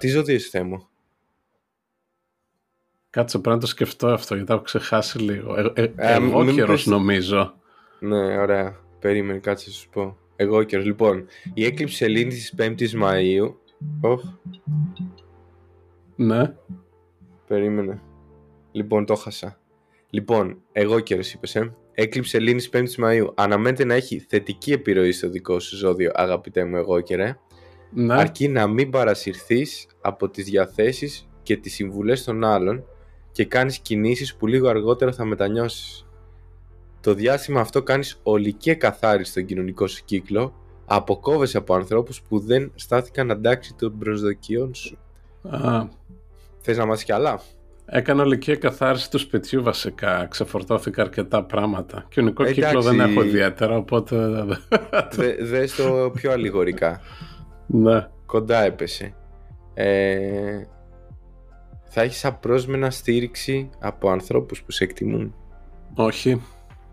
Τι ζώδιο είσαι μου. Κάτσε πρέπει να το σκεφτώ αυτό γιατί έχω ξεχάσει λίγο. Ε, ε, ε εγώ καιρός νομίζω. Ναι, ωραία. Περίμενε, κάτσε να σου πω. Εγώ καιρός. Λοιπόν, η έκλειψη σελήνης της 5η Μαΐου. Oh. Ναι. Περίμενε. Λοιπόν, το χάσα. Λοιπόν, εγώ καιρό είπες, ε. Έκλειψη σελήνη 5η Μαΐου. Αναμένεται να έχει θετική επιρροή στο δικό σου ζώδιο, αγαπητέ μου εγώ καιρέ. Ναι. Αρκεί να μην παρασυρθείς από τις διαθέσεις και τις συμβουλές των άλλων και κάνεις κινήσεις που λίγο αργότερα θα μετανιώσεις. Το διάστημα αυτό κάνεις ολική εκαθάριση στον κοινωνικό σου κύκλο, αποκόβεσαι από ανθρώπους που δεν στάθηκαν να εντάξει των προσδοκιών σου. Α. Θες να μάθεις κι άλλα; Έκανα ολική εκαθάριση του σπιτιού βασικά. Ξεφορτώθηκα αρκετά πράγματα. Κοινωνικό κύκλο δεν έχω ιδιαίτερα, οπότε. Δε, δες το πιο αλληγορικά. Ναι. Κοντά έπεσε. Ε, θα έχεις απρόσμενα στήριξη από ανθρώπους που σε εκτιμούν; Όχι.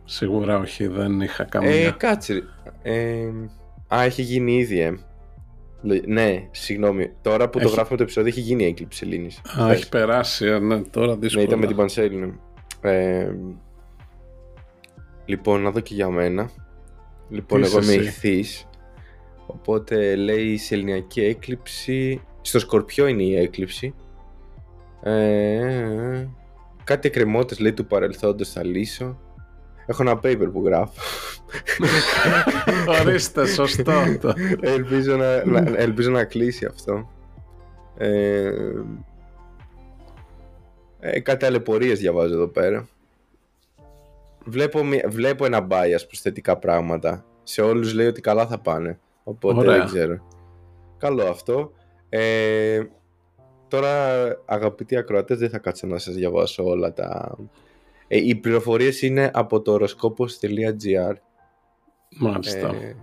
Σίγουρα όχι. Δεν είχα καμία. Ε, κάτσε. Ε, α, έχει γίνει ήδη, ε. Ναι, συγγνώμη. Τώρα που το γράφουμε το επεισόδιο έχει γίνει η έκλειψη Ελλήνη. Α, έχει περάσει, ε, ναι, τώρα δύσκολα. Ναι, ήταν με την Πανσέλινο. Ε, λοιπόν, να δω και για μένα. Λοιπόν, εγώ είμαι ηχθής. Οπότε λέει η σεληνιακή έκλειψη. Στο Σκορπιό είναι η έκλειψη. Ε, κάτι εκκρεμότητες λέει του παρελθόντος θα λύσω. Έχω ένα paper που γράφω. Ορίστε, σωστό αυτό. ελπίζω, να, να, ελπίζω να κλείσει αυτό. Ε, ε, κάτι αλεπορίες διαβάζω εδώ πέρα. Βλέπω, βλέπω ένα bias προς θετικά πράγματα. Σε όλους λέει ότι καλά θα πάνε. Οπότε δεν ξέρω. Καλό αυτό. Ε, τώρα, αγαπητοί ακροατές, δεν θα κάτσω να σας διαβάσω όλα τα... Ε, οι πληροφορίες είναι από το οροσκόπος.gr Μάλιστα. Ε,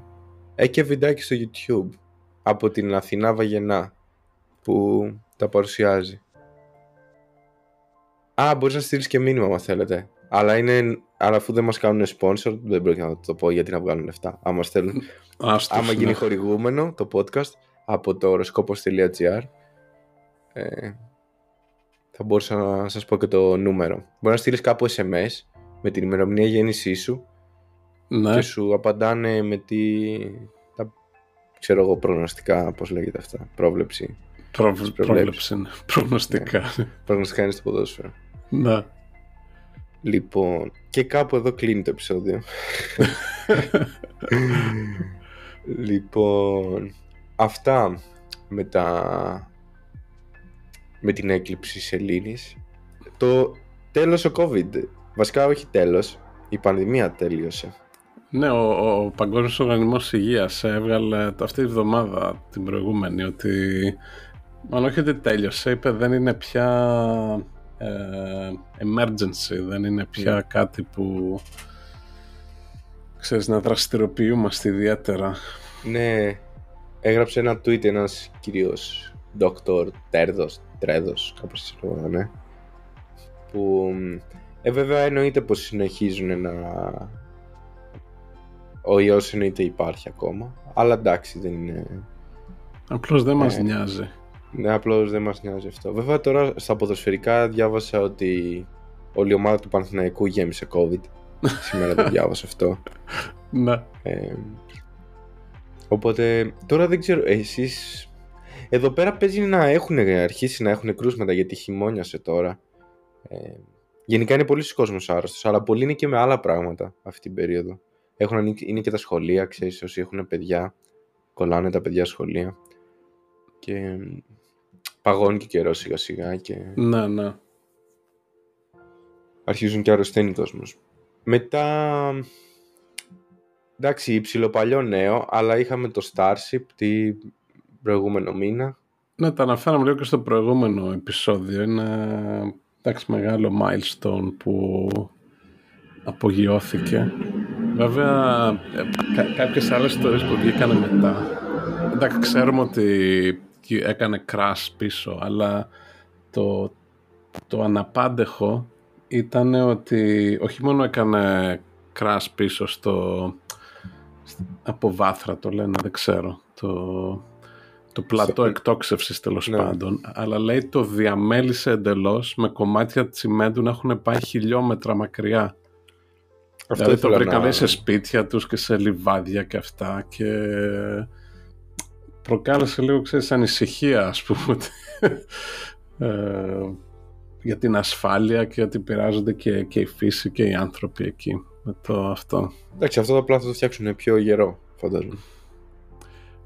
έχει και βιντεάκι στο YouTube από την Αθηνά Βαγενά που τα παρουσιάζει. Α, μπορείς να στείλεις και μήνυμα αν θέλετε. Αλλά, είναι, αλλά αφού δεν μας κάνουν sponsor, δεν πρόκειται να το πω γιατί να βγάλουν λεφτά. Άμα στέλνουν. άμα γίνει ναι. χορηγούμενο το podcast από το οροσκόπος.gr ε, θα μπορούσα να σας πω και το νούμερο. Μπορεί να στείλεις κάπου SMS με την ημερομηνία γέννησής σου ναι. και σου απαντάνε με τη... Τα, ξέρω εγώ προγνωστικά, πώς λέγεται αυτά, πρόβλεψη. πρόβλεψη, ναι. προγνωστικά. Ναι. Προγνωστικά είναι στο ποδόσφαιρο. Ναι. Λοιπόν, και κάπου εδώ κλείνει το επεισόδιο. λοιπόν, αυτά με, τα... με την έκλειψη σελήνης. Το τέλος ο COVID. Βασικά όχι τέλος, η πανδημία τέλειωσε. Ναι, ο, ο Παγκόσμιος Οργανισμός Υγείας έβγαλε αυτή τη εβδομάδα την προηγούμενη ότι μάλλον όχι ότι τέλειωσε, είπε δεν είναι πια ε, emergency, δεν είναι πια ναι. κάτι που ξέρεις να δραστηριοποιούμαστε ιδιαίτερα. Ναι, έγραψε ένα tweet ένας κυρίος Dr. Τέρδος, Τρέδος, κάπως έτσι ναι. Που, ε, βέβαια εννοείται πως συνεχίζουν να... Ο ιός εννοείται υπάρχει ακόμα, αλλά εντάξει δεν είναι... Απλώς δεν μας ε, νοιάζει. Ναι, απλώς δεν μας νοιάζει αυτό. Βέβαια τώρα στα ποδοσφαιρικά διάβασα ότι όλη η ομάδα του Παναθηναϊκού γέμισε COVID. Σήμερα το διάβασα αυτό. Ναι. Ε, οπότε τώρα δεν ξέρω, εσείς εδώ πέρα παίζει να έχουν αρχίσει να έχουν κρούσματα γιατί χειμώνιασε τώρα. Ε, γενικά είναι πολλοί κόσμος άρρωστος, αλλά πολλοί είναι και με άλλα πράγματα αυτή την περίοδο. Έχουν, είναι και τα σχολεία, ξέρεις, όσοι έχουν παιδιά, κολλάνε τα παιδιά σχολεία. Και παγώνει και καιρός σιγά σιγά και... Ναι, ναι. Αρχίζουν και αρρωσταίνει κόσμος. Μετά... Εντάξει, ψιλοπαλιό νέο, αλλά είχαμε το Starship την προηγούμενο μήνα. Ναι, τα αναφέραμε λίγο και στο προηγούμενο επεισόδιο. Είναι εντάξει, μεγάλο milestone που απογειώθηκε. Βέβαια, ε, κάποιες άλλες ιστορίες που βγήκαν μετά. Εντάξει, ξέρουμε ότι έκανε crash πίσω, αλλά το, το αναπάντεχο ήταν ότι όχι μόνο έκανε crash πίσω στο από βάθρα το λένε, δεν ξέρω το, το πλατό εκτόξευσης τέλος ναι. πάντων αλλά λέει το διαμέλισε εντελώς με κομμάτια τσιμέντου να έχουν πάει χιλιόμετρα μακριά αυτό δηλαδή το βρήκα να... σε σπίτια τους και σε λιβάδια και αυτά και προκάλεσε λίγο ξέρεις ανησυχία ας πούμε ε, για την ασφάλεια και ότι πειράζονται και, και η φύση και οι άνθρωποι εκεί με το αυτό. Εντάξει, αυτό το απλά θα το φτιάξουν πιο γερό, φαντάζομαι.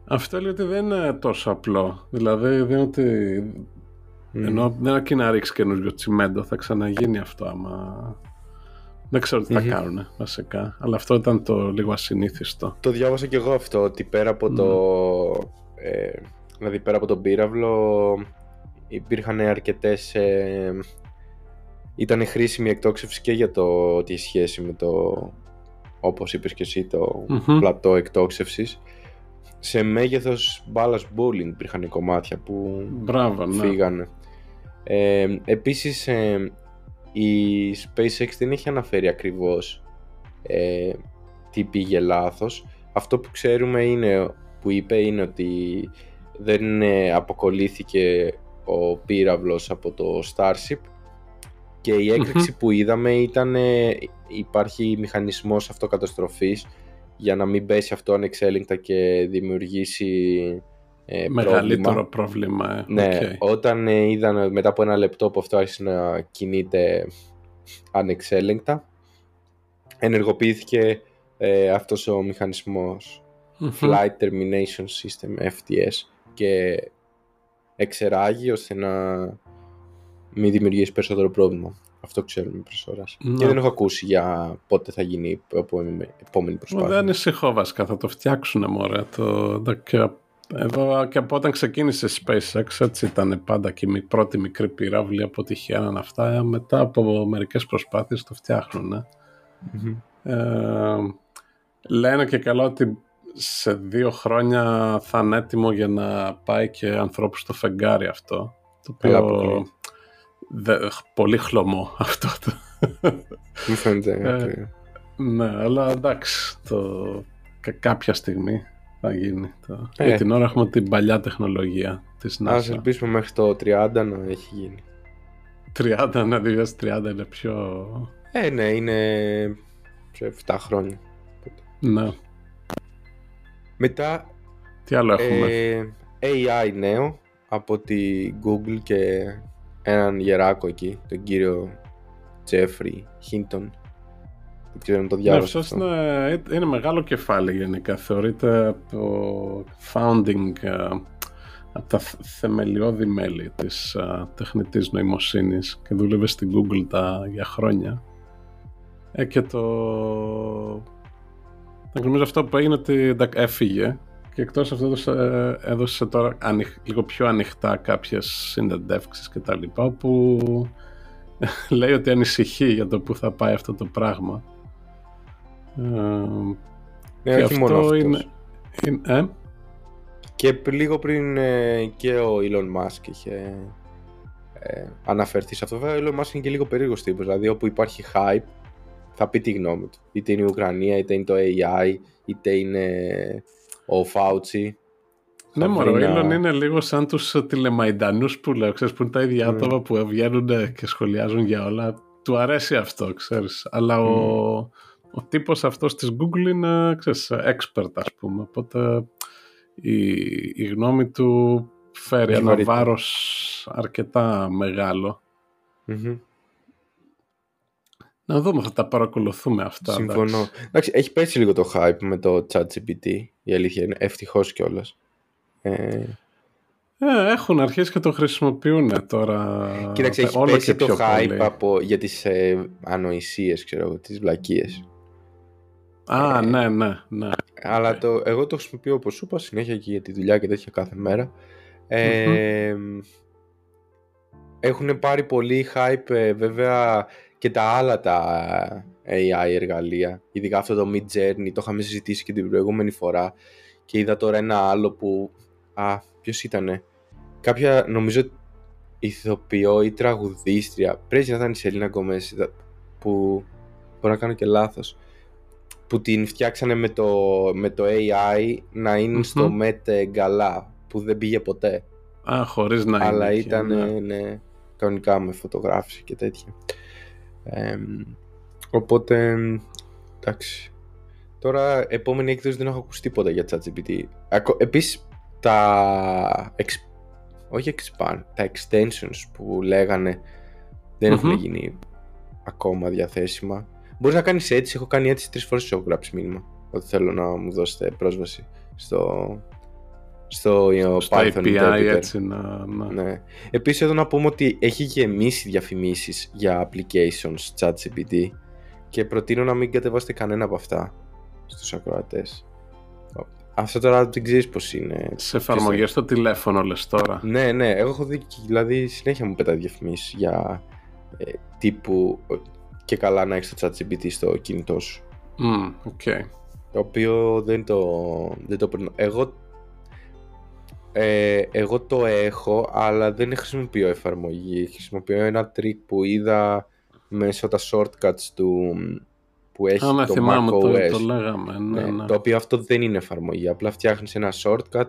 Αυτό λέει ότι δεν είναι τόσο απλό. Δηλαδή δεν είναι ότι. Mm. Ενώ δεν αρκεί να ρίξει καινούριο τσιμέντο, θα ξαναγίνει αυτό άμα. Δεν ξέρω τι θα mm κάνουν βασικά. Αλλά αυτό ήταν το λίγο ασυνήθιστο. Το διάβασα και εγώ αυτό, ότι πέρα από το. Ε, δηλαδή πέρα από τον πύραυλο υπήρχαν αρκετές ε, ήταν χρήσιμη εκτόξευση και για το ότι έχει σχέση με το όπως είπες και εσύ το πλατό εκτόξευσης σε μέγεθος μπάλας bowling υπήρχαν κομμάτια που Μπράβο, ναι. φύγανε. Ε, επίσης ε, η SpaceX δεν έχει αναφέρει ακριβώς ε, τι πήγε λάθος. Αυτό που ξέρουμε είναι που είπε είναι ότι δεν ε, αποκολλήθηκε ο πύραυλος από το Starship και η εκρηξη που είδαμε ήταν υπάρχει μηχανισμός αυτοκαταστροφής για να μην πέσει αυτό ανεξέλεγκτα και δημιουργήσει ε, Μεγαλύτερο πρόβλημα. Ε. Ναι, όταν ε, είδαν μετά από ένα λεπτό που αυτό άρχισε να κινείται ανεξέλεγκτα ενεργοποιήθηκε ε, αυτός ο μηχανισμος Flight Termination System, FTS και εξεράγει ώστε να μην δημιουργήσει περισσότερο πρόβλημα. Αυτό ξέρουμε προς Και δεν έχω ακούσει για πότε θα γίνει η επόμενη προσπάθεια. Δεν ανησυχώ βασικά, θα το φτιάξουν μωρέ. Το, και, εδώ και από όταν ξεκίνησε η SpaceX έτσι ήταν πάντα και η πρώτη μικρή πυράβλη αποτυχία αυτά. Μετά από μερικές προσπάθειες το φτιάχνουν. Ε, λένε και καλά ότι σε δύο χρόνια θα είναι έτοιμο για να πάει και ανθρώπους στο φεγγάρι αυτό. Το οποίο πολύ χλωμό αυτό το. Μου φαίνεται. Ε, ναι, αλλά εντάξει, το... κάποια στιγμή θα γίνει. Το... Ε. Για την ώρα έχουμε την παλιά τεχνολογία της NASA. Ας ελπίσουμε μέχρι το 30 να έχει γίνει. 30, ναι, 2030 είναι πιο... Ε, ναι, είναι σε 7 χρόνια. Ναι. Μετά... Τι άλλο έχουμε; Ε, AI νέο από τη Google και έναν γεράκο εκεί, τον κύριο Τζέφρι Χίντον. Δεν ξέρω αν το διάβασα. Ναι, είναι, είναι μεγάλο κεφάλι γενικά. Θεωρείται το founding uh, από τα θεμελιώδη μέλη της uh, τεχνητής νοημοσύνης και δούλευε στην Google τα, για χρόνια. Ε, και το... Νομίζω αυτό που έγινε ότι έφυγε και εκτός αυτό έδωσε, έδωσε τώρα ανοιχ, λίγο πιο ανοιχτά κάποιες συνεντεύξεις και τα λοιπά όπου λέει ότι ανησυχεί για το που θα πάει αυτό το πράγμα. Ε, ναι, και όχι μόνο είναι, είναι, ε; Και λίγο πριν ε, και ο Elon Musk είχε ε, αναφερθεί σε αυτό. Βέβαια ο Elon Musk είναι και λίγο περίεργος τύπος, δηλαδή όπου υπάρχει hype θα πει τη γνώμη του. Είτε είναι η Ουκρανία, είτε είναι το AI, είτε είναι ο Φάουτσι. Ναι, μωρό, ο Ήλον είναι λίγο σαν τους τηλεμαϊντανούς που λέω, ξέρεις, που είναι τα ίδια mm. άτομα που βγαίνουν και σχολιάζουν για όλα. Του αρέσει αυτό, ξέρεις. Αλλά ο, ο τύπος αυτός της Google είναι, ξέρεις, expert, ας πούμε. Οπότε η, η γνώμη του φέρει ένα βάρος αρκετά να δούμε, θα τα παρακολουθούμε αυτά. Συμφωνώ. Εντάξει. έχει πέσει λίγο το hype με το ChatGPT. Η αλήθεια είναι. Ευτυχώς κιόλας. Ε... Ε, έχουν αρχίσει και το χρησιμοποιούν τώρα. Κοίταξε, έχει όλο πέσει το hype από, για τις ε, ανοησίες, ξέρω, τις βλακίες. Α, ε, ναι, ναι, ναι. Αλλά το, εγώ το χρησιμοποιώ όπως σου είπα συνέχεια και για τη δουλειά και τέτοια κάθε μέρα. Ε, Έχουν πάρει πολύ hype ε, βέβαια και τα άλλα τα AI εργαλεία. Ειδικά αυτό το Midjourney, το είχαμε συζητήσει και την προηγούμενη φορά και είδα τώρα ένα άλλο που... Α, ποιος ήτανε; κάποια νομίζω ηθοποιό ή τραγουδίστρια, πρέπει να ήταν η Σελίνα Γκόμεζ που μπορώ να κάνω και λάθος που την φτιάξανε με το, με το AI να είναι στο Met Gala που δεν πήγε ποτέ. Α, χωρίς να Αλλά ήταν ναι. ναι. κανονικά με φωτογράφηση και τέτοια. Οπότε, εντάξει. Τώρα, επόμενη έκδοση δεν έχω ακούσει τίποτα για ChatGPT. Επίσης, τα, όχι expand, τα extensions που λέγανε δεν έχουν γίνει ακόμα διαθέσιμα. Μπορείς να κάνεις έτσι. Έχω κάνει έτσι τρεις φορές. Έχω γράψει μήνυμα ότι θέλω να μου δώσετε πρόσβαση στο, στο, στο Python API έτσι να... Ναι. Επίσης εδώ να πούμε ότι έχει γεμίσει διαφημίσεις για applications ChatGPT και προτείνω να μην κατεβάσετε κανένα από αυτά στους ακροατές. Αυτό τώρα δεν ξέρεις πώς είναι. Σε εφαρμογές στο τηλέφωνο, λες τώρα. Ναι, ναι. Εγώ έχω δει, δηλαδή συνέχεια μου πετάει διαφημίσεις για ε, τύπου και καλά να έχεις το ChatGPT στο κινητό σου. Mm, okay. Το οποίο δεν το, δεν το Εγώ, ε, εγώ το έχω, αλλά δεν χρησιμοποιώ εφαρμογή. Χρησιμοποιώ ένα τρικ που είδα μέσω τα shortcuts του που έχει Α, ναι, το θυμάμαι, macOS. Το, το λέγαμε, ναι, ναι, ναι. Το οποίο αυτό δεν είναι εφαρμογή. Απλά φτιάχνεις ένα shortcut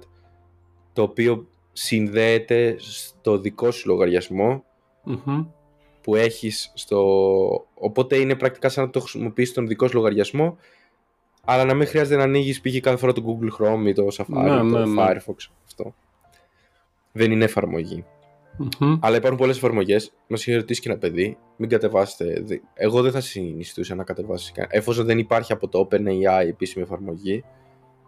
το οποίο συνδέεται στο δικό σου λογαριασμό που έχεις στο... Οπότε είναι πρακτικά σαν να το χρησιμοποιείς στον δικό σου λογαριασμό αλλά να μην χρειάζεται να ανοίγεις π.χ. κάθε φορά το Google Chrome ή το Safari ή ναι, το ναι, Firefox. Αυτό. Δεν είναι εφαρμογή. Αλλά υπάρχουν πολλές εφαρμογές. Μα είχε ρωτήσει και ένα παιδί, μην κατεβάσετε. Εγώ δεν θα συνιστούσα να κατεβάσεις Εφόσον δεν υπάρχει από το OpenAI επίσημη εφαρμογή,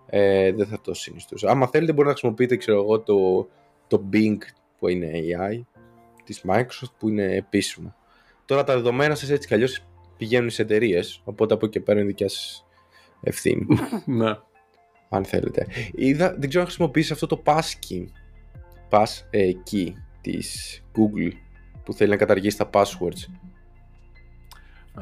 ε, δεν θα το συνιστούσα. Άμα θέλετε, μπορείτε να χρησιμοποιείτε ξέρω εγώ, το, το Bing που είναι AI της Microsoft που είναι επίσημο. Τώρα τα δεδομένα σας έτσι κι αλλιώς πηγαίνουν σε εταιρείες, οπότε από εκεί πέρα είναι δικιά σας ευθύνη. Ναι. Αν θέλετε. Είδα, δεν ξέρω αν χρησιμοποιήσει αυτό το passkey. Pass ε, key της Google που θέλει να καταργήσει τα passwords.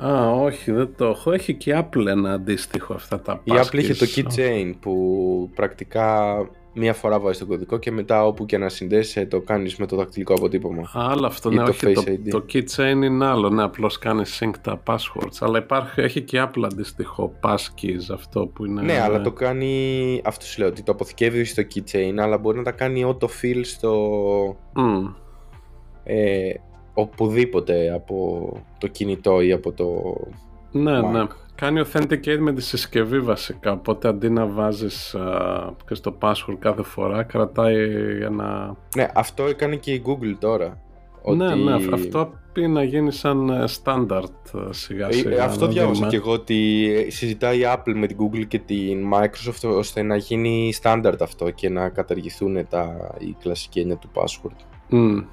Α, όχι, δεν το έχω. Έχει και η Apple ένα αντίστοιχο αυτά τα passwords. Η Apple είχε το keychain που πρακτικά μία φορά βάζει τον κωδικό και μετά όπου και να συνδέσει το κάνεις με το δακτυλικό αποτύπωμα. Α, άλλο αυτό, ναι, το, όχι, το, το, keychain είναι άλλο, ναι, απλώς κάνεις sync τα passwords, αλλά υπάρχει, έχει και η Apple αντίστοιχο passkeys αυτό που είναι... Ναι, αλλά το κάνει, αυτό σου λέω, ότι το αποθηκεύεις στο keychain, αλλά μπορεί να τα κάνει auto-fill στο... Mm. Ε, οπουδήποτε από το κινητό ή από το ναι, ναι. Κάνει authenticate με τη συσκευή βασικά, οπότε αντί να βάζεις και στο password κάθε φορά, κρατάει ένα... Ναι, αυτό έκανε και η Google τώρα. Ναι, ότι... ναι, αυτό πει να γίνει σαν ε, standard ε, σιγά ε, σιγά. αυτό διάβασα και εγώ ότι συζητάει η Apple με την Google και την Microsoft ώστε να γίνει standard αυτό και να καταργηθούν τα, η κλασική έννοια του password. Mm.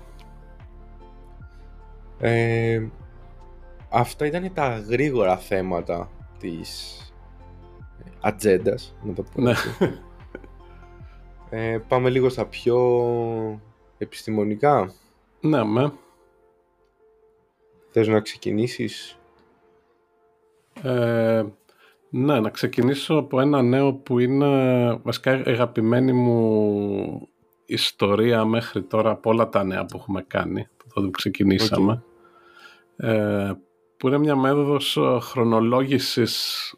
Ε, αυτά ήταν τα γρήγορα θέματα της ατζέντας, να το πω ναι. ε, πάμε λίγο στα πιο επιστημονικά. Ναι, με. Θες να ξεκινήσεις; Ε, ναι, να ξεκινήσω από ένα νέο που είναι βασικά αγαπημένη μου ιστορία μέχρι τώρα από όλα τα νέα που έχουμε κάνει, τότε που ξεκινήσαμε. Ε, που είναι μια μέθοδος ε, χρονολόγησης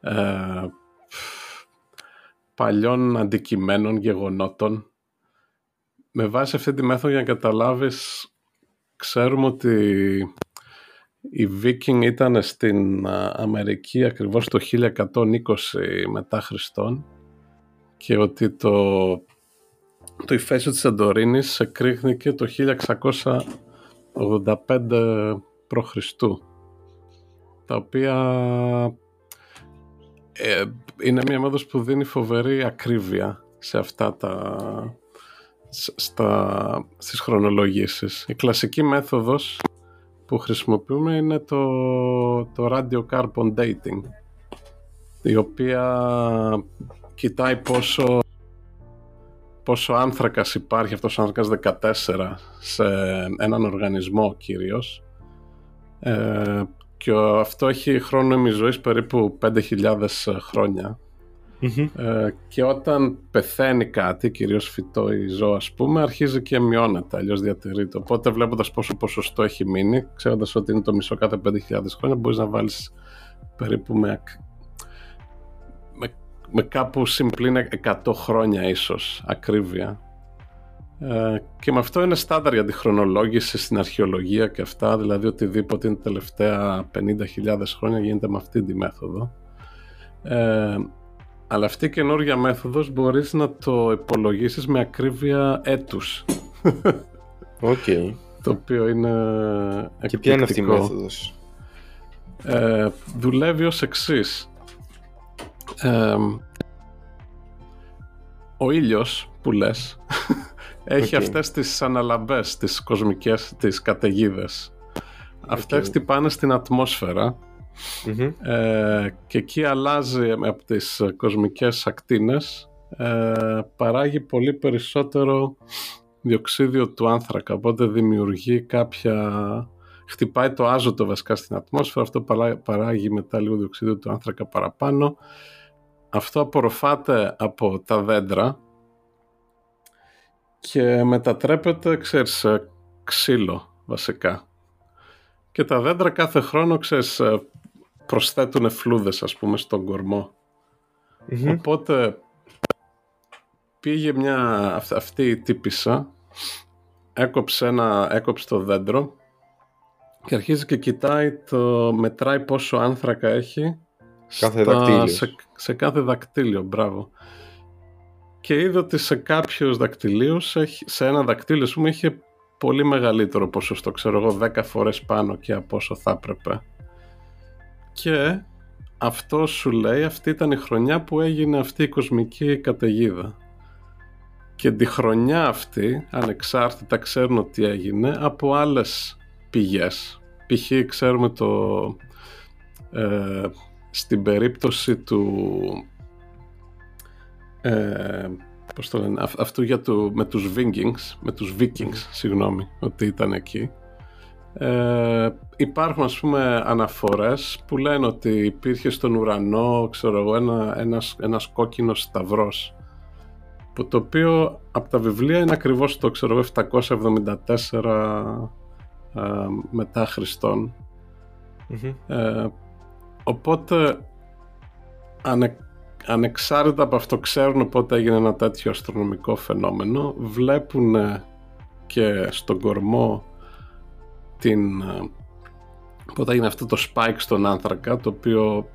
ε, παλιών αντικειμένων, γεγονότων. Με βάση αυτή τη μέθοδο για να καταλάβεις, ξέρουμε ότι οι Βίκινγκ ήταν στην ε, Αμερική ακριβώς το 1120 μετά Χριστόν και ότι το, το υφέσιο της Σαντορίνης εκρήχνηκε το 1685 π.Χ. τα οποία ε, είναι μια μέθοδος που δίνει φοβερή ακρίβεια σε αυτά τα στα, στις χρονολογήσεις. Η κλασική μέθοδος που χρησιμοποιούμε είναι το, το radio carbon dating η οποία κοιτάει πόσο πόσο άνθρακας υπάρχει αυτός ο άνθρακας 14 σε έναν οργανισμό κυρίως ε, και αυτό έχει χρόνο ημιζωής περίπου 5.000 χρόνια Ε, και όταν πεθαίνει κάτι, κυρίως φυτό ή ζώο ας πούμε, αρχίζει και μειώνεται, αλλιώς διατηρείται. Οπότε βλέποντας πόσο ποσοστό έχει μείνει, ξέροντας ότι είναι το μισό κάθε 5.000 χρόνια, μπορείς να βάλεις περίπου με, με, με κάπου συν πλην 100 χρόνια ίσως ακρίβεια. Ε, και με αυτό είναι στάνταρ για τη χρονολόγηση στην αρχαιολογία και αυτά, δηλαδή οτιδήποτε είναι τελευταία 50.000 χρόνια γίνεται με αυτή τη μέθοδο. Ε, αλλά αυτή η καινούργια μέθοδος μπορείς να το υπολογίσεις με ακρίβεια έτους. Οκ. το οποίο είναι εκπληκτικό. Και ποια είναι αυτή η μέθοδος; Ε, δουλεύει ως εξής. Ε, ο ήλιος που λες έχει Οκ. αυτές τις αναλαμπές, τις κοσμικές, τις καταιγίδες. Αυτές χτυπάνε στην ατμόσφαιρα Μμμ. ε, και εκεί αλλάζει από τις κοσμικές ακτίνες ε, παράγει πολύ περισσότερο διοξίδιο του άνθρακα οπότε δημιουργεί κάποια χτυπάει το άζωτο βασικά στην ατμόσφαιρα αυτό παρά- παράγει μετά λίγο διοξίδιο του άνθρακα παραπάνω αυτό απορροφάται από τα δέντρα και μετατρέπεται ξέρεις σε ξύλο βασικά και τα δέντρα κάθε χρόνο ξέρεις ε, προσθέτουν φλούδες ας πούμε στον κορμό Μμμ. Οπότε πήγε μια αυ- αυτή η τύπησα, έκοψε, ένα, έκοψε το δέντρο και αρχίζει και κοιτάει, το, μετράει πόσο άνθρακα έχει Κάθε δακτύλιος. σε, σε κάθε δακτύλιο, μπράβο. Και είδε ότι σε κάποιους δακτυλίους, έχει, σε ένα δακτύλιο, ας πούμε, είχε πολύ μεγαλύτερο ποσοστό, ξέρω εγώ, 10 φορές πάνω και από όσο θα έπρεπε. Και αυτό σου λέει, αυτή ήταν η χρονιά που έγινε αυτή η κοσμική καταιγίδα. Και τη χρονιά αυτή, ανεξάρτητα ξέρουν ότι έγινε, από άλλες πηγές. Π.χ. ξέρουμε το... Ε, στην περίπτωση του... Ε, πώς το λένε, αυ- αυτού για το, με τους Vikings, με τους Vikings, συγγνώμη, ότι ήταν εκεί. Ε, υπάρχουν ας πούμε αναφορές που λένε ότι υπήρχε στον ουρανό ξέρω εγώ, ένα, ένας, ένας κόκκινος σταυρός που το οποίο από τα βιβλία είναι ακριβώς το ξέρω εγώ, 774 ε, μετά Χριστόν Μμμ. ε, οπότε ανε, ανεξάρτητα από αυτό ξέρουν πότε έγινε ένα τέτοιο αστρονομικό φαινόμενο βλέπουν και στον κορμό την, ε, πότε έγινε αυτό το spike στον άνθρακα το οποίο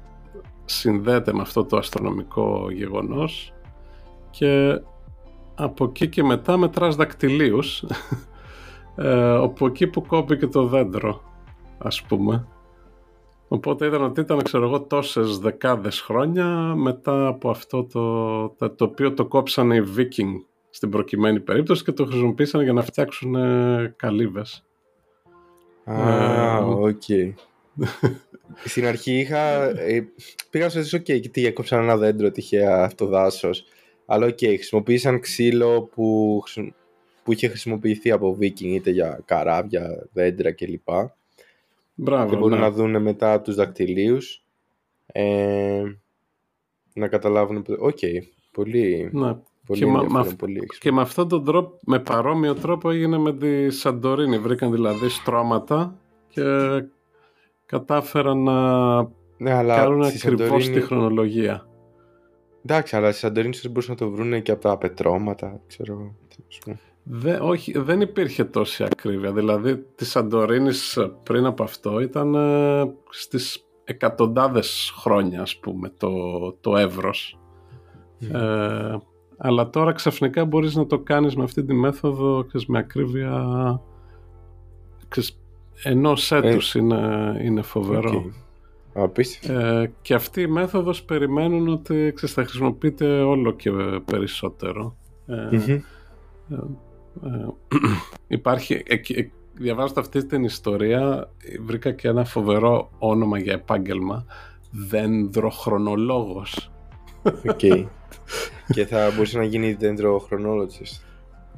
συνδέεται με αυτό το αστρονομικό γεγονός και από εκεί και μετά μετράς δακτυλίους ε, όπου εκεί που κόπηκε το δέντρο ας πούμε Οπότε είδαν ότι ήταν, ξέρω εγώ, τόσες δεκάδες χρόνια μετά από αυτό το, το, το οποίο το κόψανε οι Viking στην προκειμένη περίπτωση και το χρησιμοποίησαν για να φτιάξουν ε, καλύβες. Α, Ε, οκ. Στην αρχή είχα. ε, πήγα στο οκ, και τι έκοψαν ένα δέντρο τυχαία αυτό δάσος. Αλλά οκ, χρησιμοποίησαν ξύλο που, χρησι- που είχε χρησιμοποιηθεί από Viking είτε για καράβια, δέντρα κλπ. Μπράβο, και μπορούν ναι. να δουν μετά τους δακτυλίους ε, να καταλάβουν που- οκ, πολύ, ναι. πολύ Και μα- ενδιαφέρον, μα- πολύ έξυπνο. Και με αυτόν τον τρόπο, με παρόμοιο τρόπο έγινε με τη Σαντορίνη. Βρήκαν δηλαδή στρώματα και κατάφεραν να ναι, αλλά κάνουν στη ακριβώς Σαντορίνη- τη χρονολογία. εντάξει, αλλά στη Σαντορίνη σας μπορούσαν να το βρουν και από τα πετρώματα ξέρω εγώ, τι να σου πω. Δε, όχι, δεν υπήρχε τόση ακρίβεια. Δηλαδή, της Σαντορίνης ε, πριν από αυτό ήταν ε, στις εκατοντάδες χρόνια, ας πούμε, το, το εύρος. Ε, αλλά τώρα ξαφνικά μπορείς να το κάνεις με αυτή τη μέθοδο ξέρεις, με ακρίβεια ξέρεις, ενός έτους είναι, είναι φοβερό. Οκ. Απίστευτο. Ε, και αυτή η μέθοδος περιμένουν ότι ξέρεις, θα χρησιμοποιείται όλο και περισσότερο. Ε, Μμμ. Ε, υπάρχει, εκεί- ε, διαβάζοντας αυτή την ιστορία βρήκα και ένα φοβερό όνομα για επάγγελμα δένδροχρονολόγος Οκ. και θα μπορούσε να γίνει dendrochronologist.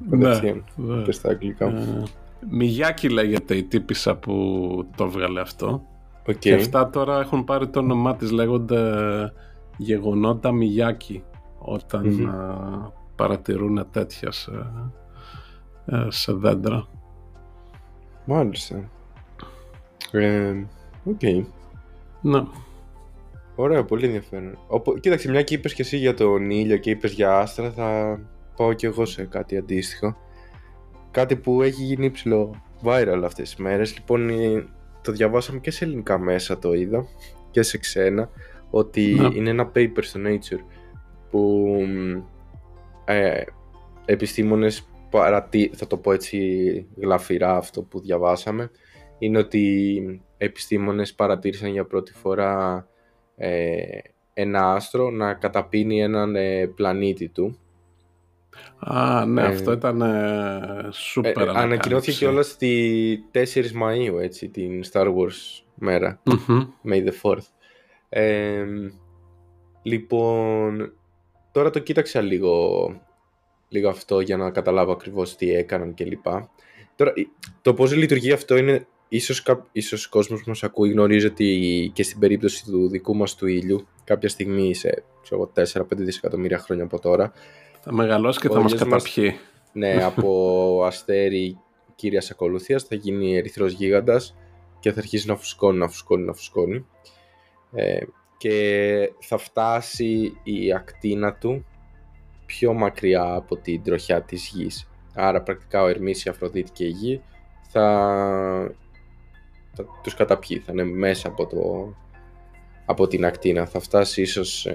Ναι, Κατευθείαν. ναι. Και στα αγγλικά. Ε, Μιγιάκη λέγεται η τύπισσα που το 'βγαλε αυτό Οκ. και αυτά τώρα έχουν πάρει το όνομά της λέγονται γεγονότα Μιγιάκι όταν παρατηρούν τέτοια σε, ε, σε δέντρα. Μάλιστα. Ε, οκ. Okay. Ναι. Ωραία, πολύ ενδιαφέρον. Οπό, κοίταξε, μια και είπες και εσύ για τον ήλιο και είπες για άστρα, θα πάω κι εγώ σε κάτι αντίστοιχο. Κάτι που έχει γίνει ψιλο viral αυτές τις μέρες. Λοιπόν, το διαβάσαμε και σε ελληνικά μέσα το είδα και σε ξένα ότι ναι. είναι ένα paper στο Nature που ε, επιστήμονες παρατη... θα το πω έτσι γλαφυρά αυτό που διαβάσαμε είναι ότι επιστήμονες παρατήρησαν για πρώτη φορά ε, ένα άστρο να καταπίνει έναν ε, πλανήτη του Α, ναι, ε, αυτό ήταν ε, σούπερ. Ε, ανακοινώθηκε και όλα στη 4 Μαΐου, έτσι, την Star Wars μέρα. Mm-hmm. May the 4th. λοιπόν, τώρα το κοίταξα λίγο, λίγο αυτό για να καταλάβω ακριβώς τι έκαναν κλπ. Τώρα, το πώς λειτουργεί αυτό είναι, ίσως, ίσως ο κόσμος που μας ακούει γνωρίζει ότι και στην περίπτωση του δικού μας του ήλιου, κάποια στιγμή σε 4-5 δισεκατομμύρια χρόνια από τώρα, θα μεγαλώσει και θα μας καταπιεί. ναι, από αστέρι κύριας ακολουθίας θα γίνει ερυθρός γίγαντας και θα αρχίσει να φουσκώνει, να φουσκώνει, να φουσκώνει. Ε, και θα φτάσει η ακτίνα του πιο μακριά από την τροχιά της γης. Άρα πρακτικά ο Ερμής, η Αφροδίτη και η γη θα, θα τους καταπιεί, θα είναι μέσα από, το, από την ακτίνα. Θα φτάσει ίσως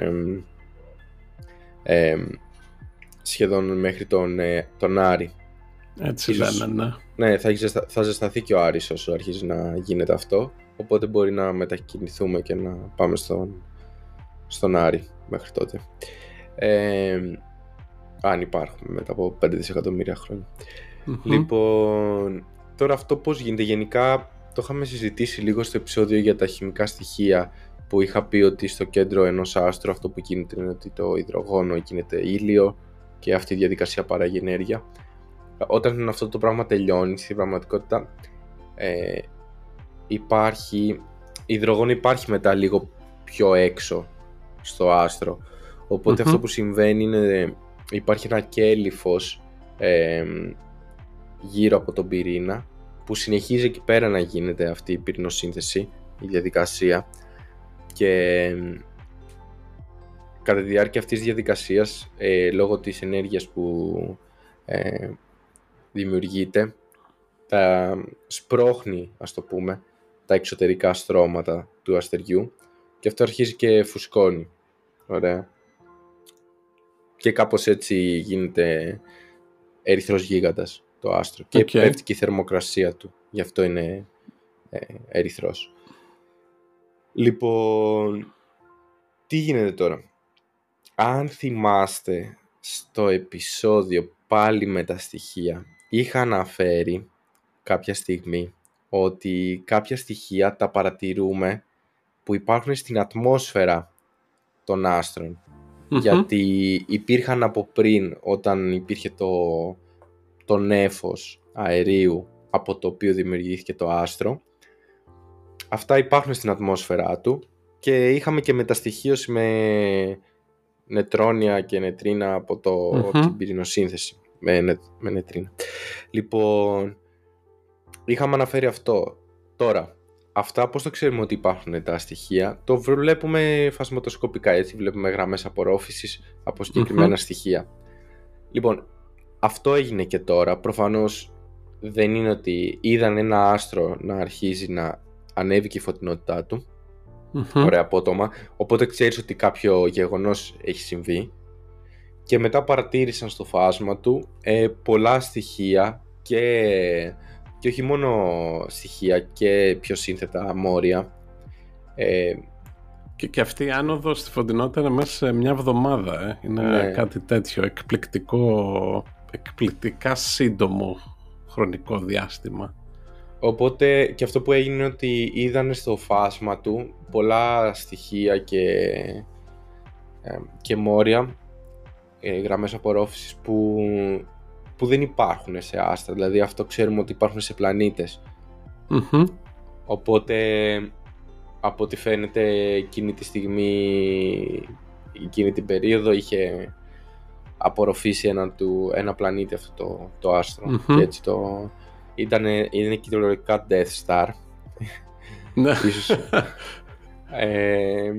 σχεδόν μέχρι τον, ε, τον Άρη. Έτσι Ίσως, λένε, ναι. Ναι, θα, ζεστα, θα ζεσταθεί και ο Άρης όσο αρχίζει να γίνεται αυτό. Οπότε μπορεί να μετακινηθούμε και να πάμε στον, στον Άρη μέχρι τότε. Ε, αν υπάρχουν μετά από 5 δισεκατομμύρια Λοιπόν, τώρα αυτό πώς γίνεται. Γενικά το είχαμε συζητήσει λίγο στο επεισόδιο για τα χημικά στοιχεία που είχα πει ότι στο κέντρο ενός άστρου αυτό που γίνεται είναι ότι το υδρογόνο γίνεται ήλιο και αυτή η διαδικασία παράγει ενέργεια. Όταν αυτό το πράγμα τελειώνει στην πραγματικότητα ε, υπάρχει, υδρογόνο υπάρχει μετά λίγο πιο έξω στο άστρο. αυτό που συμβαίνει είναι υπάρχει ένα κέλυφος ε, γύρω από τον πυρήνα που συνεχίζει εκεί πέρα να γίνεται αυτή η πυρηνοσύνθεση, η διαδικασία και κατά τη διάρκεια αυτής της διαδικασίας, ε, λόγω της ενέργειας που ε, δημιουργείται, τα σπρώχνει, ας το πούμε, τα εξωτερικά στρώματα του αστεριού και αυτό αρχίζει και φουσκώνει. Ωραία. Και κάπως έτσι γίνεται ερυθρός γίγαντας το άστρο. Και πέφτει και η θερμοκρασία του. Γι' αυτό είναι ε, ερυθρός. Λοιπόν, τι γίνεται τώρα; Αν θυμάστε στο επεισόδιο πάλι με τα στοιχεία είχα αναφέρει κάποια στιγμή ότι κάποια στοιχεία τα παρατηρούμε που υπάρχουν στην ατμόσφαιρα των αστρων γιατί υπήρχαν από πριν όταν υπήρχε το, το νέφος αερίου από το οποίο δημιουργήθηκε το άστρο αυτά υπάρχουν στην ατμόσφαιρά του και είχαμε και μεταστοιχείωση με νετρόνια και νετρίνα από το, mm-hmm. την πυρηνοσύνθεση με, με νετρίνα. Λοιπόν, είχαμε αναφέρει αυτό. Τώρα, αυτά πώς το ξέρουμε ότι υπάρχουν τα στοιχεία, το βλέπουμε φασματοσκοπικά, έτσι βλέπουμε γραμμές απορρόφησης από στοιχεία. Λοιπόν, αυτό έγινε και τώρα, προφανώς δεν είναι ότι είδαν ένα άστρο να αρχίζει να ανέβει και η φωτεινότητά του mm Ωραία απότομα. Οπότε ξέρεις ότι κάποιο γεγονός έχει συμβεί. Και μετά παρατήρησαν στο φάσμα του ε, πολλά στοιχεία και, και όχι μόνο στοιχεία και πιο σύνθετα μόρια. Ε, και, και αυτή η άνοδος στη φωτεινότητα είναι μέσα σε μια εβδομάδα. Ε. Είναι ναι. κάτι τέτοιο εκπληκτικό, εκπληκτικά σύντομο χρονικό διάστημα. Οπότε και αυτό που έγινε είναι ότι είδανε στο φάσμα του πολλά στοιχεία και, ε, και μόρια, ε, γραμμές απορρόφησης που, που δεν υπάρχουν σε άστρα. Δηλαδή αυτό ξέρουμε ότι υπάρχουν σε πλανητες Οπότε από ό,τι φαίνεται εκείνη τη στιγμή εκείνη την περίοδο είχε απορροφήσει ένα, του, ένα πλανήτη αυτό το, το αστρο και έτσι το ήταν, είναι κυριολεκτικά Death Star. Ναι. ίσως. Ε,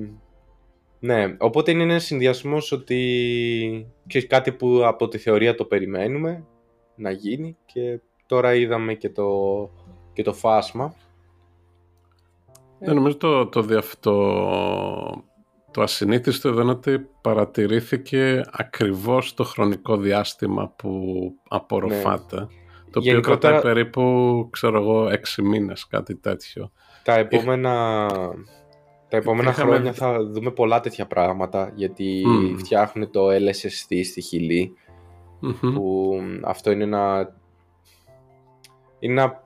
ναι, οπότε είναι ένας συνδυασμός ότι ξέρεις, κάτι που από τη θεωρία το περιμένουμε να γίνει και τώρα είδαμε και το, και το φάσμα. Ναι, νομίζω το, το, διαφ- το, το ασυνήθιστο εδώ είναι ότι παρατηρήθηκε ακριβώς το χρονικό διάστημα που απορροφάται. Το οποίο Γενικότερα- κρατάει περίπου, ξέρω εγώ, έξι μήνες, κάτι τέτοιο. Τα επόμενα, τα επόμενα Είχαμε- χρόνια θα δούμε πολλά τέτοια πράγματα γιατί Μμμ. φτιάχνουν το LSST στη Χιλή Μμμ. που αυτό είναι ένα είναι ένα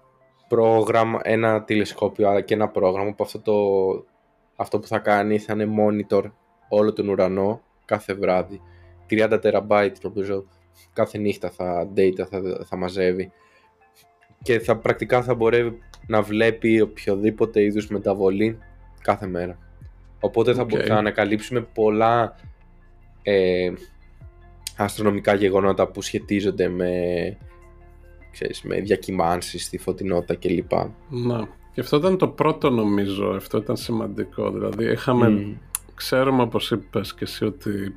πρόγραμμα, ένα τηλεσκόπιο αλλά και ένα πρόγραμμα που αυτό, το, αυτό που θα κάνει θα είναι monitor όλο τον ουρανό κάθε βράδυ 30 terabyte νομίζω κάθε νύχτα θα data θα, θα μαζεύει και θα πρακτικά θα μπορεί να βλέπει οποιοδήποτε είδους μεταβολή κάθε μέρα οπότε θα, μπο- Οκ. θα ανακαλύψουμε πολλά ε, αστρονομικά γεγονότα που σχετίζονται με, ξέρεις, με διακυμάνσεις στη φωτεινότητα κλπ. Ναι. Και αυτό ήταν το πρώτο νομίζω, αυτό ήταν σημαντικό. Δηλαδή είχαμε, Μμμ. ξέρουμε όπως είπες και εσύ ότι